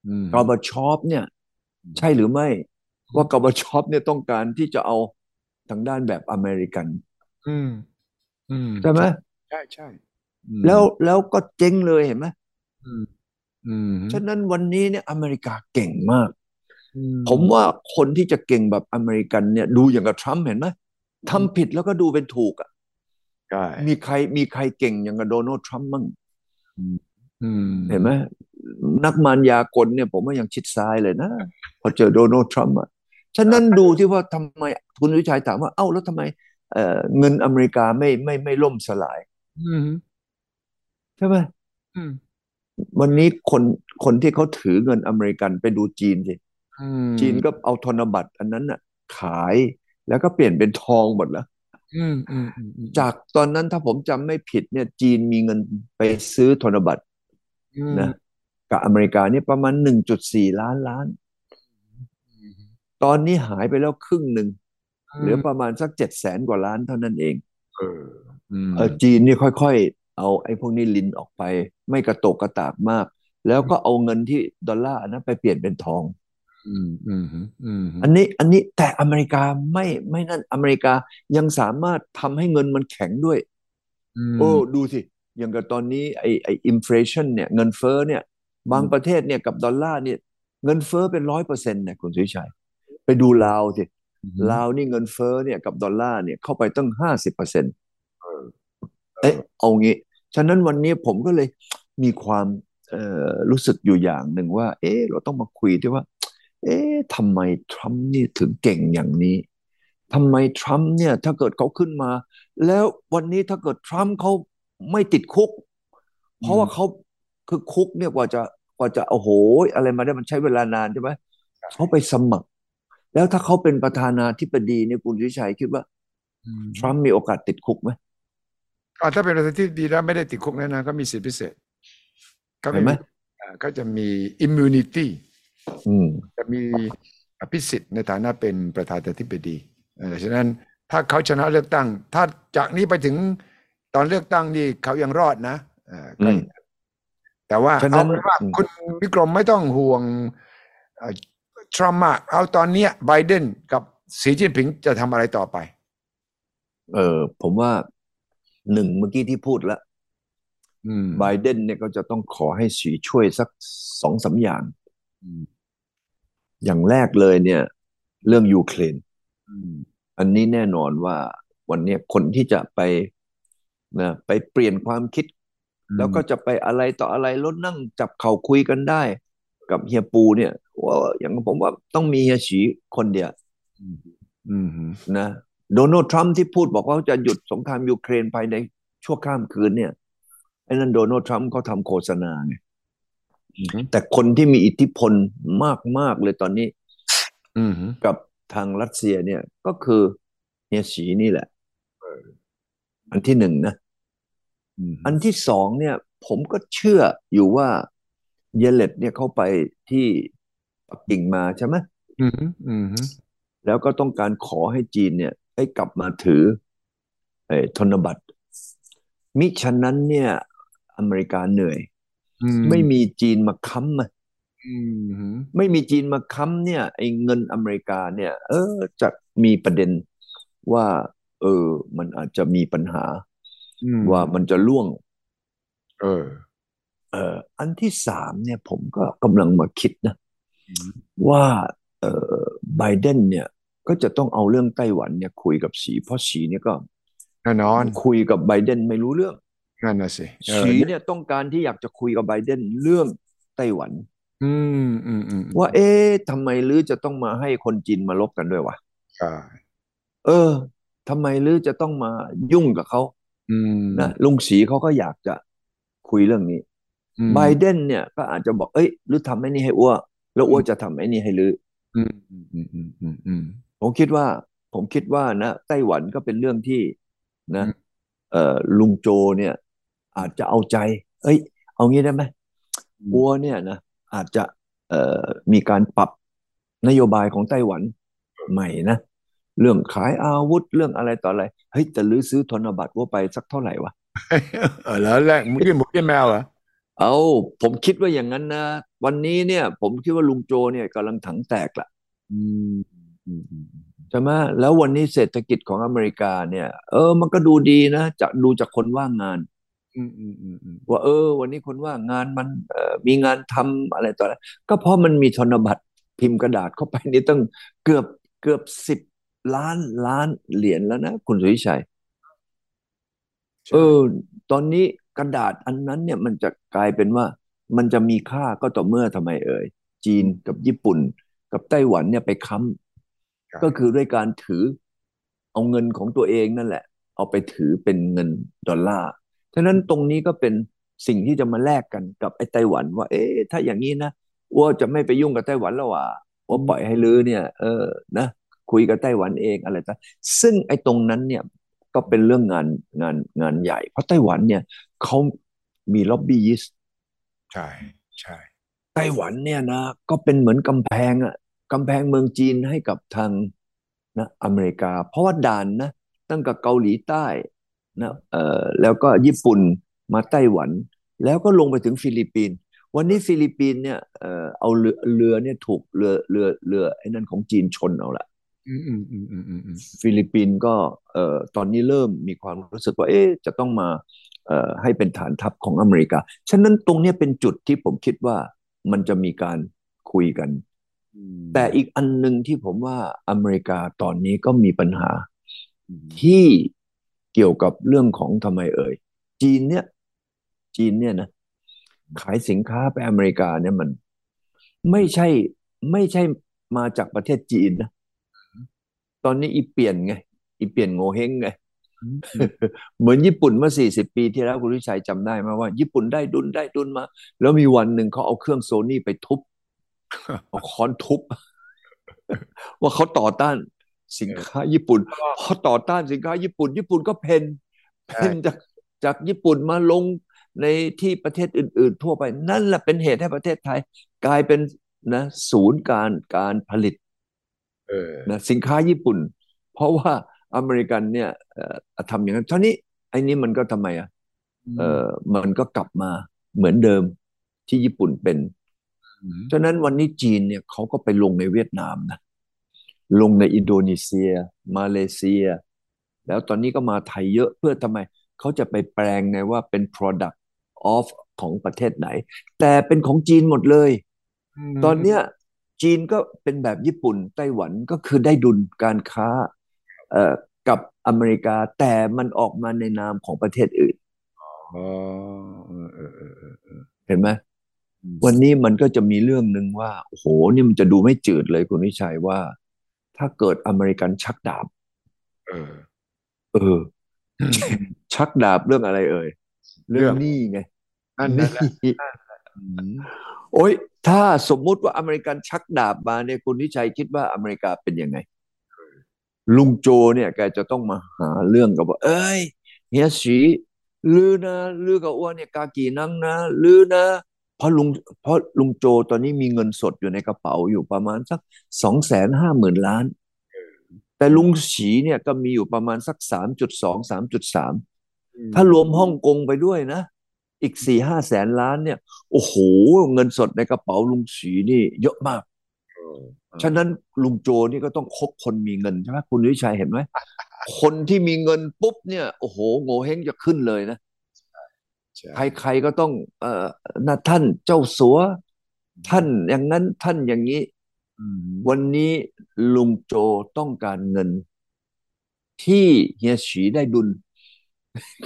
อืมกอร์บาชอฟเนี่ย ใช่หรือไม่ ว่ากอร์บาชอฟเนี่ยต้องการที่จะเอาทางด้านแบบอเมริกัน อืม อืมใช่ไหมใช่ใช่อืม แล้วแล้วก็เจ๊งเลยเห็นไหมอืมอืมฉะนั้นวันนี้เนี่ยอเมริกาเก่งมากอืผมว่าคนที่จะเก่งแบบอเมริกันเนี่ย ดูอย่างกับทรัมป์เห็นไหมทำผิดแล้วก็ดูเป็นถูกอะใช่มีใครมีใครเก่งอย่างกับโดนัลด์ทรัมป์มั่งอืมเห็นไหมนักมารยากลเนี่ย ผมว่ายังชิดซ้ายเลยนะ พอเจอโดนัลด์ทรัมป์อะฉะนั้นดูที่ว่าทำไมคุณวิชัยถามว่าเอ้าแล้วทำไมเอ่อเงินอเมริกาไม่ไม่ไม่ล่มสลายอืมใช่ไหมอืมวันนี้คนคนที่เขาถือเงินอเมริกันไปดูจีนสิอืมจีนก็เอาธนบัตรอันนั้นน่ะ ขายแล้วก็เปลี่ยนเป็นทองหมดแล้วอืมอืมอืมอืมจากตอนนั้นถ้าผมจำไม่ผิดเนี่ย จีนมีเงินไปซื้อธนบัตรอืมนะกับอเมริกาเนี่ยประมาณ1.4ล้านล้าน ตอนนี้หายไปแล้วครึ่งหนึ่งเหลือประมาณสักเจ็ดแสนกว่าล้านเท่านั้นเองเอออืมเออจีนนี่ค่อยๆ เอาไอ้พวกนี้ลินออกไป ไม่กระตกกระตากมาก แล้วก็เอาเงินที่ดอลลาร์อันนั้นไปเปลี่ยนเป็นทองอืมอืมอืมอันนี้อันนี้แต่อเมริกาไม่ไม่นั่นอเมริกายังสามารถทำให้เงินมันแข็งด้วยมโอ้ดูสิ อย่างกับตอนนี้ไอ้ไอ้อินฟลชันเนี่ยเงินเฟ้อเนี่ย บางประเทศเนี่ยกับดอลลาร์เนี่ย เงินเฟ้อเป็นร้อยเปอร์เซ็นต์เนี่ยคุณสุวิชัย ไปดูลาวสิอืมลาวนี่เงินเฟ้อเนี่ยกับดอลลาร์เนี่ยเข้าไปตั้งห้าสิบเปอร์เซ็นต์เออเอ๊ะเอางี้ ฉะนั้นวันนี้ผมก็เลยมีความเอ่อรู้สึกอยู่อย่างหนึ่งว่า เอ๊ะเราต้องมาคุยด้วยว่า เอ๊ะทำไมทรัมป์นี่ถึงเก่งอย่างนี้ทำไมทรัมป์เนี่ยถ้าเกิดเขาขึ้นมา แล้ววันนี้ถ้าเกิดทรัมป์เขาไม่ติดคุก เพราะว่าเขาคือคุกเนี่ยกว่าจะกว่าจะโอ้โหอะไรมาได้มันใช้เวลานานใช่ไหมเขาไปสมัคร แล้วถ้าเขาเป็นประธานาธิบดีเนี่ยคุณวิชัยคิดว่าอืมทรัมป์มีโอกาสติดคุกไหมอ่า ถ้าเป็นประธานาธิบดีแล้วไม่ได้ติดคุกแน่นอนก็มีสิทธิพิเศษก็เห็นไหมอ่าก็จะมี immunity อืมจะมีอภิสิทธิ์ในฐานะเป็นประธานาธิบดีเอ่อฉะนั้นถ้าเขาชนะเลือกตั้ง ถ้าจากนี้ไปถึงตอนเลือกตั้งนี่เขายังรอดนะเอ่อก็อืมแต่ว่าฉะนั้นเอาเป็นว่าอืมคุณวิกรมไม่ต้องห่วงทรัมป์มากเอาตอนเนี้ยไบเดนกับสีจิ้นผิงจะทำอะไรต่อไป เออผมว่า หนึ่งเมื่อกี้ที่พูดแล้วอืมไบเดนเนี่ยก็จะต้องขอให้สีช่วยสักสองสามอย่างอืมอย่างแรกเลยเนี่ย เรื่องยูเครนอืมอันนี้แน่นอนว่าวันเนี้ยคนที่จะไปนะไปเปลี่ยนความคิด แล้วก็จะไปอะไรต่ออะไรแลดนั่งจับเข่าคุยกันได้ กับเฮียปูเนี่ยว่าอย่างผมว่าต้องมีเฮียฉีคนเดียวอืมอืมนะ โดนัลด์ทรัมป์ที่พูดบอกว่าเขาจะหยุดสงครามยูเครนภายในชั่วข้ามคืนเนี่ยไอ้นั่นโดนัลด์ทรัมป์เขาทำโฆษณาไงอืมแต่คนที่มีอิทธิพลมาก ๆ เลยตอนนี้อืมกับทางรัสเซียเนี่ยก็คือเฮียฉีนี่แหละ อันที่หนึ่งนะอืมอันที่สองเนี่ย ผมก็เชื่ออยู่ว่าเยเลตเนี่ยเขาไปที่ปักกิ่งมาใช่ไหมอืมอืมแล้วก็ต้องการขอให้จีนเนี่ย ให้กลับมาถือไอ้ธนบัตร มิฉะนั้นเนี่ย อเมริกาเหนื่อยอืมไม่มีจีนมาค้ำอะอืมไม่มีจีนมาค้ำเนี่ยไอ้เงินอเมริกาเนี่ย เออจะมีประเด็นว่า เออ มันอาจจะมีปัญหาอืมว่ามันจะล่วง เออ เอ่ออันที่สามเนี่ย ผมก็กำลังมาคิดนะอืมว่า เอ่อไบเดนเนี่ย ก็จะต้องเอาเรื่องไต้หวันเนี่ยคุยกับสีเพราะสีเนี่ยก็แน่นอนคุยกับไบเดนไม่รู้เรื่องนั่นน่ะสิเออสีเนี่ยต้องการที่อยากจะคุยกับไบเดนเรื่องไต้หวัน อืมอืมอืมว่าเอ๊ะทำไมลือจะต้องมาให้คนจีนมาลบกันด้วยวะใช่เออทำไมลือจะต้องมายุ่งกับเขาอืมนะลุงสีเขาก็อยากจะคุยเรื่องนี้อืมไบเดนเนี่ยก็อาจจะบอกเอ้ยลือทำไอ้นี่ให้อ้วแล้วอ้วจะทำไอ้นี่ให้ลืออืมอืมอืมอืมอืมอืม ผมคิดว่า ผมคิดว่านะไต้หวันก็เป็นเรื่องที่นะอืมเอ่อลุงโจเนี่ย อาจจะเอาใจ เอ้ย เอางี้ได้ไหมอัวเนี่ยนะอาจจะเอ่อมีการปรับนโยบายของไต้หวันใหม่นะเรื่องขายอาวุธเรื่องอะไรต่ออะไรเฮ้ยแต่ลือซื้อธนบัตรว่าไปสักเท่าไหร่วะเออแล้วแรกมึงยื่นหมูยื่นแมวเหรอเอาผมคิดว่าอย่างนั้นนะ วันนี้เนี่ย ผมคิดว่าลุงโจเนี่ยกำลังถังแตกละอืมอืมอืม ใช่ไหมแล้ววันนี้เศรษฐกิจของอเมริกาเนี่ย เออ มันก็ดูดีนะจะดูจากคนว่างงานอืมอืมอืมอืมว่าเออ วันนี้คนว่างงานมันเอ่อมีงานทำอะไรต่ออะไรก็เพราะมันมีธนบัตรพิมพ์กระดาษเข้าไปนี่ตั้งเกือบเกือบสิบล้านล้านเหรียญแล้วนะคุณสุวิชัยเออ ตอนนี้กระดาษอันนั้นเนี่ยมันจะกลายเป็นว่า มันจะมีค่าก็ต่อเมื่อทำไมเอ่ยจีนกับญี่ปุ่น กับไต้หวันเนี่ยไปค้ำ ก็คือด้วยการถือเอาเงินของตัวเองนั่นแหละ เอาไปถือเป็นเงินดอลลาร์ฉะนั้นตรงนี้ก็เป็นสิ่งที่จะมาแลกกันกับไอ้ไต้หวันว่า เอ๊ะถ้าอย่างนี้นะว่าจะไม่ไปยุ่งกับไต้หวันแล้วว่ะว่าปล่อยให้ลือเนี่ย เออนะคุยกับไต้หวันเองอะไรต่างซึ่งไอ้ตรงนั้นเนี่ยก็เป็นเรื่องงานงานงานใหญ่ เพราะไต้หวันเนี่ยเขามีล็อบบี้ยิสต์ใช่ใช่ไต้หวันเนี่ยนะก็เป็นเหมือนกำแพงอะ กำแพงเมืองจีนให้กับทางนะอเมริกา เพราะว่าด่านนะตั้งแต่เกาหลีใต้นะเอ่อแล้วก็ญี่ปุ่นมาไต้หวัน แล้วก็ลงไปถึงฟิลิปปินส์วันนี้ฟิลิปปินส์เนี่ยเอ่อเอาเรือเรือเนี่ยถูกเรือเรือเรือไอ้นั่นของจีนชนเอาละอืมอืมอืมอืมอืมอืมฟิลิปปินส์ก็เอ่อตอนนี้เริ่มมีความรู้สึกว่าเอ๊ะจะต้องมาเอ่อให้เป็นฐานทัพของอเมริกา ฉะนั้นตรงเนี้ยเป็นจุดที่ผมคิดว่ามันจะมีการคุยกันอืม แต่อีกอันหนึ่งที่ผมว่าอเมริกาตอนนี้ก็มีปัญหาอืมที่เกี่ยวกับเรื่องของทำไมเอ่ย จีนเนี่ย จีนเนี่ยนะขายสินค้าไปอเมริกาเนี่ยมัน ไม่ใช่ไม่ใช่มาจากประเทศจีนนะตอนนี้อีเปลี่ยนไง อีเปลี่ยนโงเฮงไง เหมือนญี่ปุ่นเมื่อ40ปีที่แล้วคุณวิชัยจำได้ไหมว่า ญี่ปุ่นได้ดุลได้ดุลมา แล้วมีวันหนึ่งเขาเอาเครื่องโซนี่ไปทุบ เอาค้อนทุบ ว่าเขาต่อต้านสินค้าญี่ปุ่นพอต่อต้านสินค้าญี่ปุ่น ญี่ปุ่นก็เพนเพนจากจากญี่ปุ่นมาลงในที่ประเทศอื่น ๆ ทั่วไป นั่นแหละเป็นเหตุให้ประเทศไทย กลายเป็นนะศูนย์การการผลิตเออนะสินค้าญี่ปุ่น เพราะว่าอเมริกันเนี่ยเอ่อทำอย่างนั้นเท่านี้ไอ้นี้มันก็ทำไมอะเออมันก็กลับมาเหมือนเดิมที่ญี่ปุ่นเป็นม ฉะนั้นวันนี้จีนเนี่ยเขาก็ไปลงในเวียดนามนะลงในอินโดนีเซีย มาเลเซีย แล้วตอนนี้ก็มาไทยเยอะเพื่อทำไมเขาจะไปแปลงไงว่าเป็น product of ของประเทศไหน แต่เป็นของจีนหมดเลย ตอนเนี้ยจีนก็เป็นแบบญี่ปุ่นไต้หวันก็คือได้ดุลการค้าเอ่อกับอเมริกาแต่มันออกมาในนามของประเทศอื่นอ๋อเออเออเออเออเออเห็นไหม วันนี้มันก็จะมีเรื่องหนึ่งว่าโอ้โหนี่มันจะดูไม่จืดเลยคุณวิชัยว่า ถ้าเกิดอเมริกันชักดาบ เออ เออ ชักดาบเรื่องอะไรเอ่ย เรื่เรื่อองงหนี้ไงนั่นหนั่นแหละนี้อืมโอ้ยถ้าสมมุติว่าอเมริกันชักดาบมาเนี่ยคุณวิชัยคิดว่าอเมริกาเป็นยังไง ลุงโจเนี่ยแกจะต้องมาหาเรื่องกับว่า เอ้ยเฮียสีลือนะลือกับอ้วนเนี่ยกากีนังนะลือนะ เพราะลุงเพราะลุงโจตอนนี้มีเงินสดอยู่ในกระเป๋าอยู่ประมาณสักสองแสนห้าหมื่นล้าน แต่ลุงฉีเนี่ยก็มีอยู่ประมาณสักสามจุดสองสามจุดสามถ้ารวมฮ่องกงไปด้วยนะ อีกสี่ห้าแสนล้านเนี่ย โอ้โห เงินสดในกระเป๋าลุงฉีนี่เยอะมากเออฉะนั้นลุงโจนี่ก็ต้องคบคนมีเงินใช่ไหมคุณวิชัยเห็นไหมคนที่มีเงินปุ๊บเนี่ย โอ้โหโง่เฮงจะขึ้นเลยนะ ใช่ใครๆก็ต้อง เอ่อนะท่านเจ้าสัว ท่านอย่างนั้นท่านอย่างนี้อืมวันนี้ลุงโจต้องการเงิน ที่เฮียฉีได้ดุล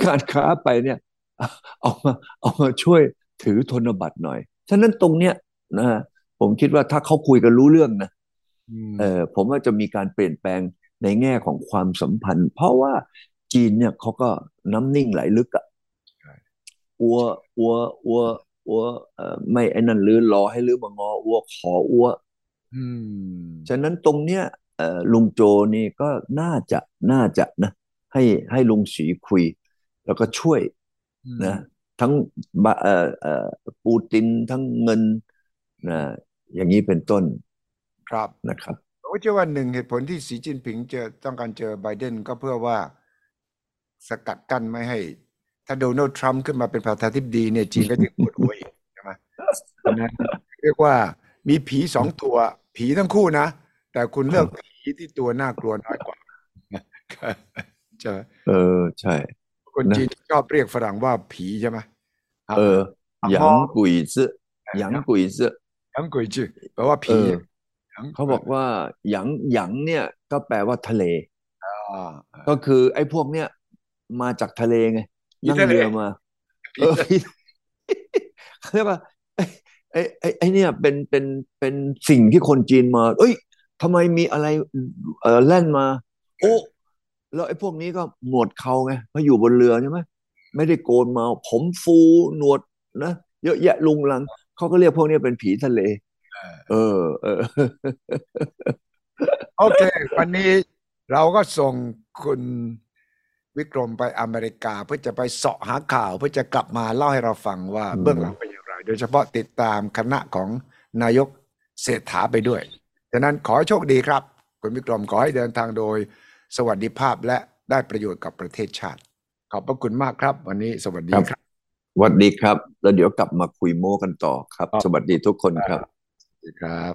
การค้าไปเนี่ย เอามาเอามาช่วยถือธนบัตรหน่อย ฉะนั้นตรงเนี้ยนะผมคิดว่าถ้าเขาคุยกันรู้เรื่องนะมเออผมว่าจะมีการเปลี่ยนแปลงในแง่ของความสัมพันธ์ เพราะว่าจีนเนี่ยเขาก็น้ำนิ่งไหลลึกอะ อัวอัวอัวอัวเอ่อไม่ไอ้นั่นลือรอให้ลือมางออัวขออัวอืมฉะนั้นตรงเนี้ยเอ่อลุงโจนี่ก็น่าจะน่าจะนะให้ให้ลุงสีคุย แล้วก็ช่วยนะ ทั้งบะเอ่อเอ่อปูตินทั้งเงินนะอย่างนี้เป็นต้นครับนะครับผมเชื่อว่าหนึ่งเหตุผลที่สีจิ้นผิงเจอต้องการเจอไบเดนก็เพื่อว่าสกัดกั้นไม่ให้ ถ้าโดนัลด์ทรัมป์ขึ้นมาเป็นประธานาธิบดีเนี่ยจีนก็จะปวดหัวอีกใช่ไหมเพราะฉะนั้นเรียกว่ามีผีสองตัว ผีทั้งคู่นะ แต่คุณเลือกผีที่ตัวน่ากลัวน้อยกว่าใช่ไหมเออใช่ คนนะจีนชอบเรียกฝรั่งว่าผีใช่ไหมเอออะหยาพองกุยซึหยางกุยซึทั้งกุยจือแปลว่าเอผีอทั้งเขาบอกว่าหยางหยางเนี่ย ก็แปลว่าทะเลอ่าก็คือ ไอ้พวกเนี้ยมาจากทะเลไงผี นั่งทะเลเรือมาเออพี่เขาเรียกว่าไอ้ไอ้ไอ้ไอ้เนี่ยเป็นเป็นเป็นสิ่งที่คนจีนมา เอ้ยทำไมมีอะไรเออแล่นมา โอ้แล้วไอ้พวกนี้ก็หนวดเขาไงเพราะอยู่บนเรือใช่ไหมไม่ได้โกนมา ผมฟูหนวดนะเยอะแยะลุงลังเขาก็เรียกพวกนี้เป็นผีทะเล เออเออโอเค วันนี้เราก็ส่งคุณ วิกรมไปอเมริกาเพื่อจะไปเสาะหาข่าว เพื่อจะกลับมาเล่าให้เราฟังว่าอืมเบื้องหลังเป็นอย่างไร โดยเฉพาะติดตามคณะของนายกเศรษฐาไปด้วยฉะนั้นขอให้โชคดีครับ คุณวิกรมขอให้เดินทางโดย สวัสดิภาพและได้ประโยชน์กับประเทศชาติ ขอบพระคุณมากครับ วันนี้สวัสดีครับสวัสดีครับ แล้วเดี๋ยวกลับมาคุยโม้กันต่อครับครับสวัสดีทุกคนครับสวัสดีครับ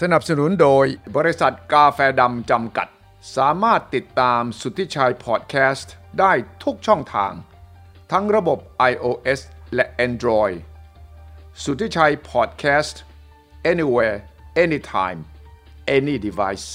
สนับสนุนโดยบริษัทกาแฟดำจำกัด สามารถติดตามสุทธิชัยพอดแคสต์ได้ทุกช่องทาง ทั้งระบบ iOS และ Android สุทธิชัยพอดแคสต์ anywhere anytime any device